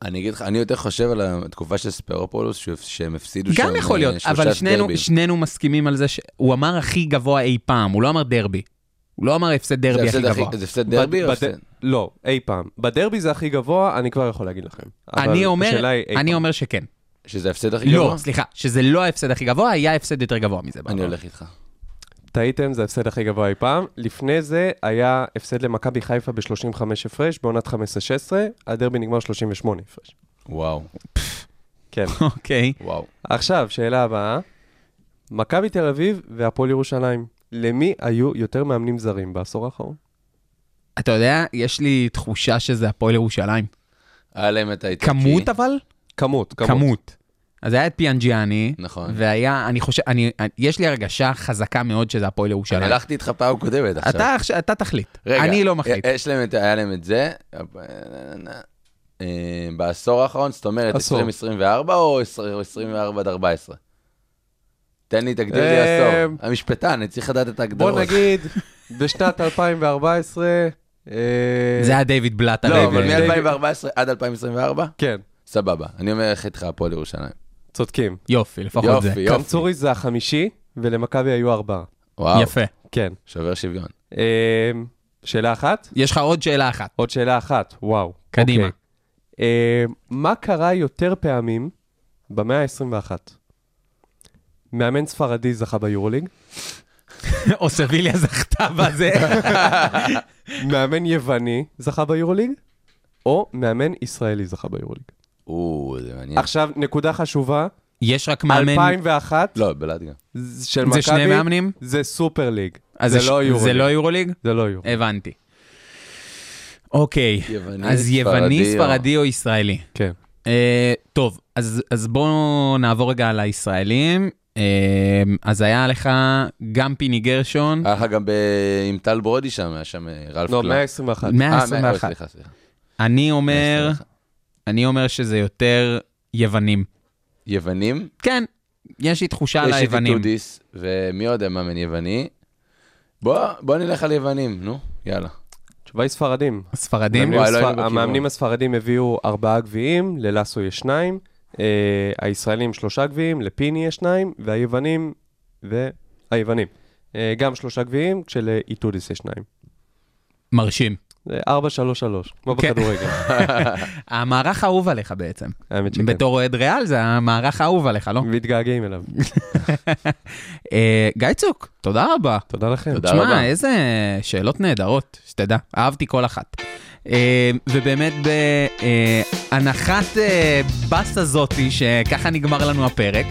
אני אגיד לך, אני יותר חושב על התקופה של ספרופולוס, שהם הפסידו שם גם יכול להיות, אבל שנינו, דרבים. שנינו מסכימים על זה שהוא אמר הכי גבוה אי פעם, הוא לא אמר דרבי. הוא לא אמר הפסד דרבי הכי גבוה. זה הפסד דרבי או הפסד? לא, אי פעם. בדרבי זה הכי גבוה, אני כבר יכול להגיד לכם. אני אומר, אני. אומר שכן. שזה ההפסד הכי גבוה? לא, סליחה, שזה לא ההפסד הכי גבוה, היה הפסד יותר גבוה מזה. אני. הולך איתך. טעיתם, זה ההפסד הכי גבוה אי פעם. לפני זה היה הפסד למכבי חיפה ב-35 הפרש, בעונת 15-16, הדרבי נגמר 38 הפרש. וואו, כן. אוקיי. וואו. עכשיו, שאלה הבאה. מכבי תל אביב והפועל ירושלים, למי היו יותר מאמנים זרים בעשור האחרון? אתה יודע, יש לי תחושה שזה הפועל ירושלים. היה להם את האיטלקי. כמות אבל? כמות, כמות. כמות. אז היה את פיאנג'יאני, נכון. והיה, אני חושב, אני, יש לי הרגשה חזקה מאוד שזה הפועל ירושלים. אני הלכתי איתך פעם קודמת עכשיו. אתה, עכשיו- אתה תחליט, רגע, אני לא מחליט. יש להם את, היה להם את זה. אה, בעשור האחרון, זאת אומרת, עשור. 2024 או 24 עד 14? תן לי, תגדיר לי עשור. המשפטן, אני צריך לדעת את ההגדרות. בוא נגיד, בשנת 2014, אה, זה היה דיוויד בלאט. לא, הרי, אבל ב- מ-2014 עד 2024? כן, סבבה. אני אומר לך איתך הפועל ירושלים. צודקים. יופי, לפחות יופי, זה. יופי. קמצורי זה החמישי, ולמכבי היו ארבעה. וואו, יפה. כן. שובר שוויון. אה, שאלה אחת? יש לך עוד שאלה אחת. עוד שאלה אחת, וואו. קדימה. אוקיי. אה, מה קרה יותר פעמים במאה ה-21? מאמן ספרדי זכה ביורוליג, או סביליה זכתה בזה. מאמן יווני זכה ביורוליג, או מאמן ישראלי זכה ביורוליג. או, זה מעניין. עכשיו, נקודה חשובה, יש רק מאמן, 2001 לא. ז- של מכבי, זה שני מאמנים? זה סופר ליג. זה ש- לא יורוליג. זה לא יורוליג? זה לא יורוליג. הבנתי. אוקיי, יווני, אז יווני, ספרדי או- ספרדי או ישראלי? כן. אה, טוב, אז, אז בואו נעבור רגע על הישראלים. אה, אז היה לך גם פיני גרשון, היה לך גם ב- עם טל ברודי שם, היה שם אה, רלף לא, קלאם. 121. אה, מאה- 121. סליחה, סליחה. אני אומר, 121. אני אומר שזה יותר יוונים. יוונים? כן, יש לי תחושה על יש את היוונים. איטודיס, ומי עוד מאמן יווני? בוא, בוא נלך על יוונים, נו, יאללה. התשובה היא ספרדים. ספרדים? המאמנים הספרדים הביאו ארבעה גביעים, ללאסו יש שניים, אה, הישראלים שלושה גביעים, לפיני יש שניים, והיוונים, והיוונים, אה, גם שלושה גביעים, כשלאיטודיס יש שניים. מרשים. זה 4-3-3, כמו כן. בכדורגל. המערך האהוב עליך בעצם. האמת שכן. בתור אוהד ריאל זה המערך האהוב עליך, לא? מתגעגעים אליו. אה, גיא צוק, תודה רבה. תודה לכם. תודה תשמע, רבה. איזה שאלות נהדרות, שתדע, אהבתי כל אחת. אה, ובאמת בהנחת אה, בס הזאתי, שככה נגמר לנו הפרק,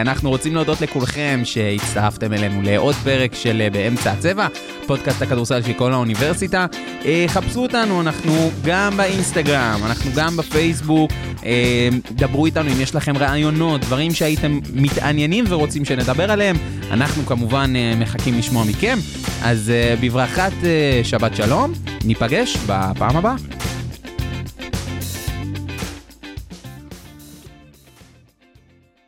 אנחנו רוצים להודות לכולכם שהצטרפתם אלינו לעוד פרק של אה, באמצע הצבע, פודקאסט הכדורסל של כל האוניברסיטה. אה, חפשו אותנו, אנחנו גם באינסטגרם, אנחנו גם בפייסבוק, אה, דברו איתנו אם יש לכם רעיונות, דברים שהייתם מתעניינים ורוצים שנדבר עליהם, אנחנו כמובן אה, מחכים לשמוע מכם. אז אה, בברכת אה, שבת שלום, ניפגש בפעם הבאה.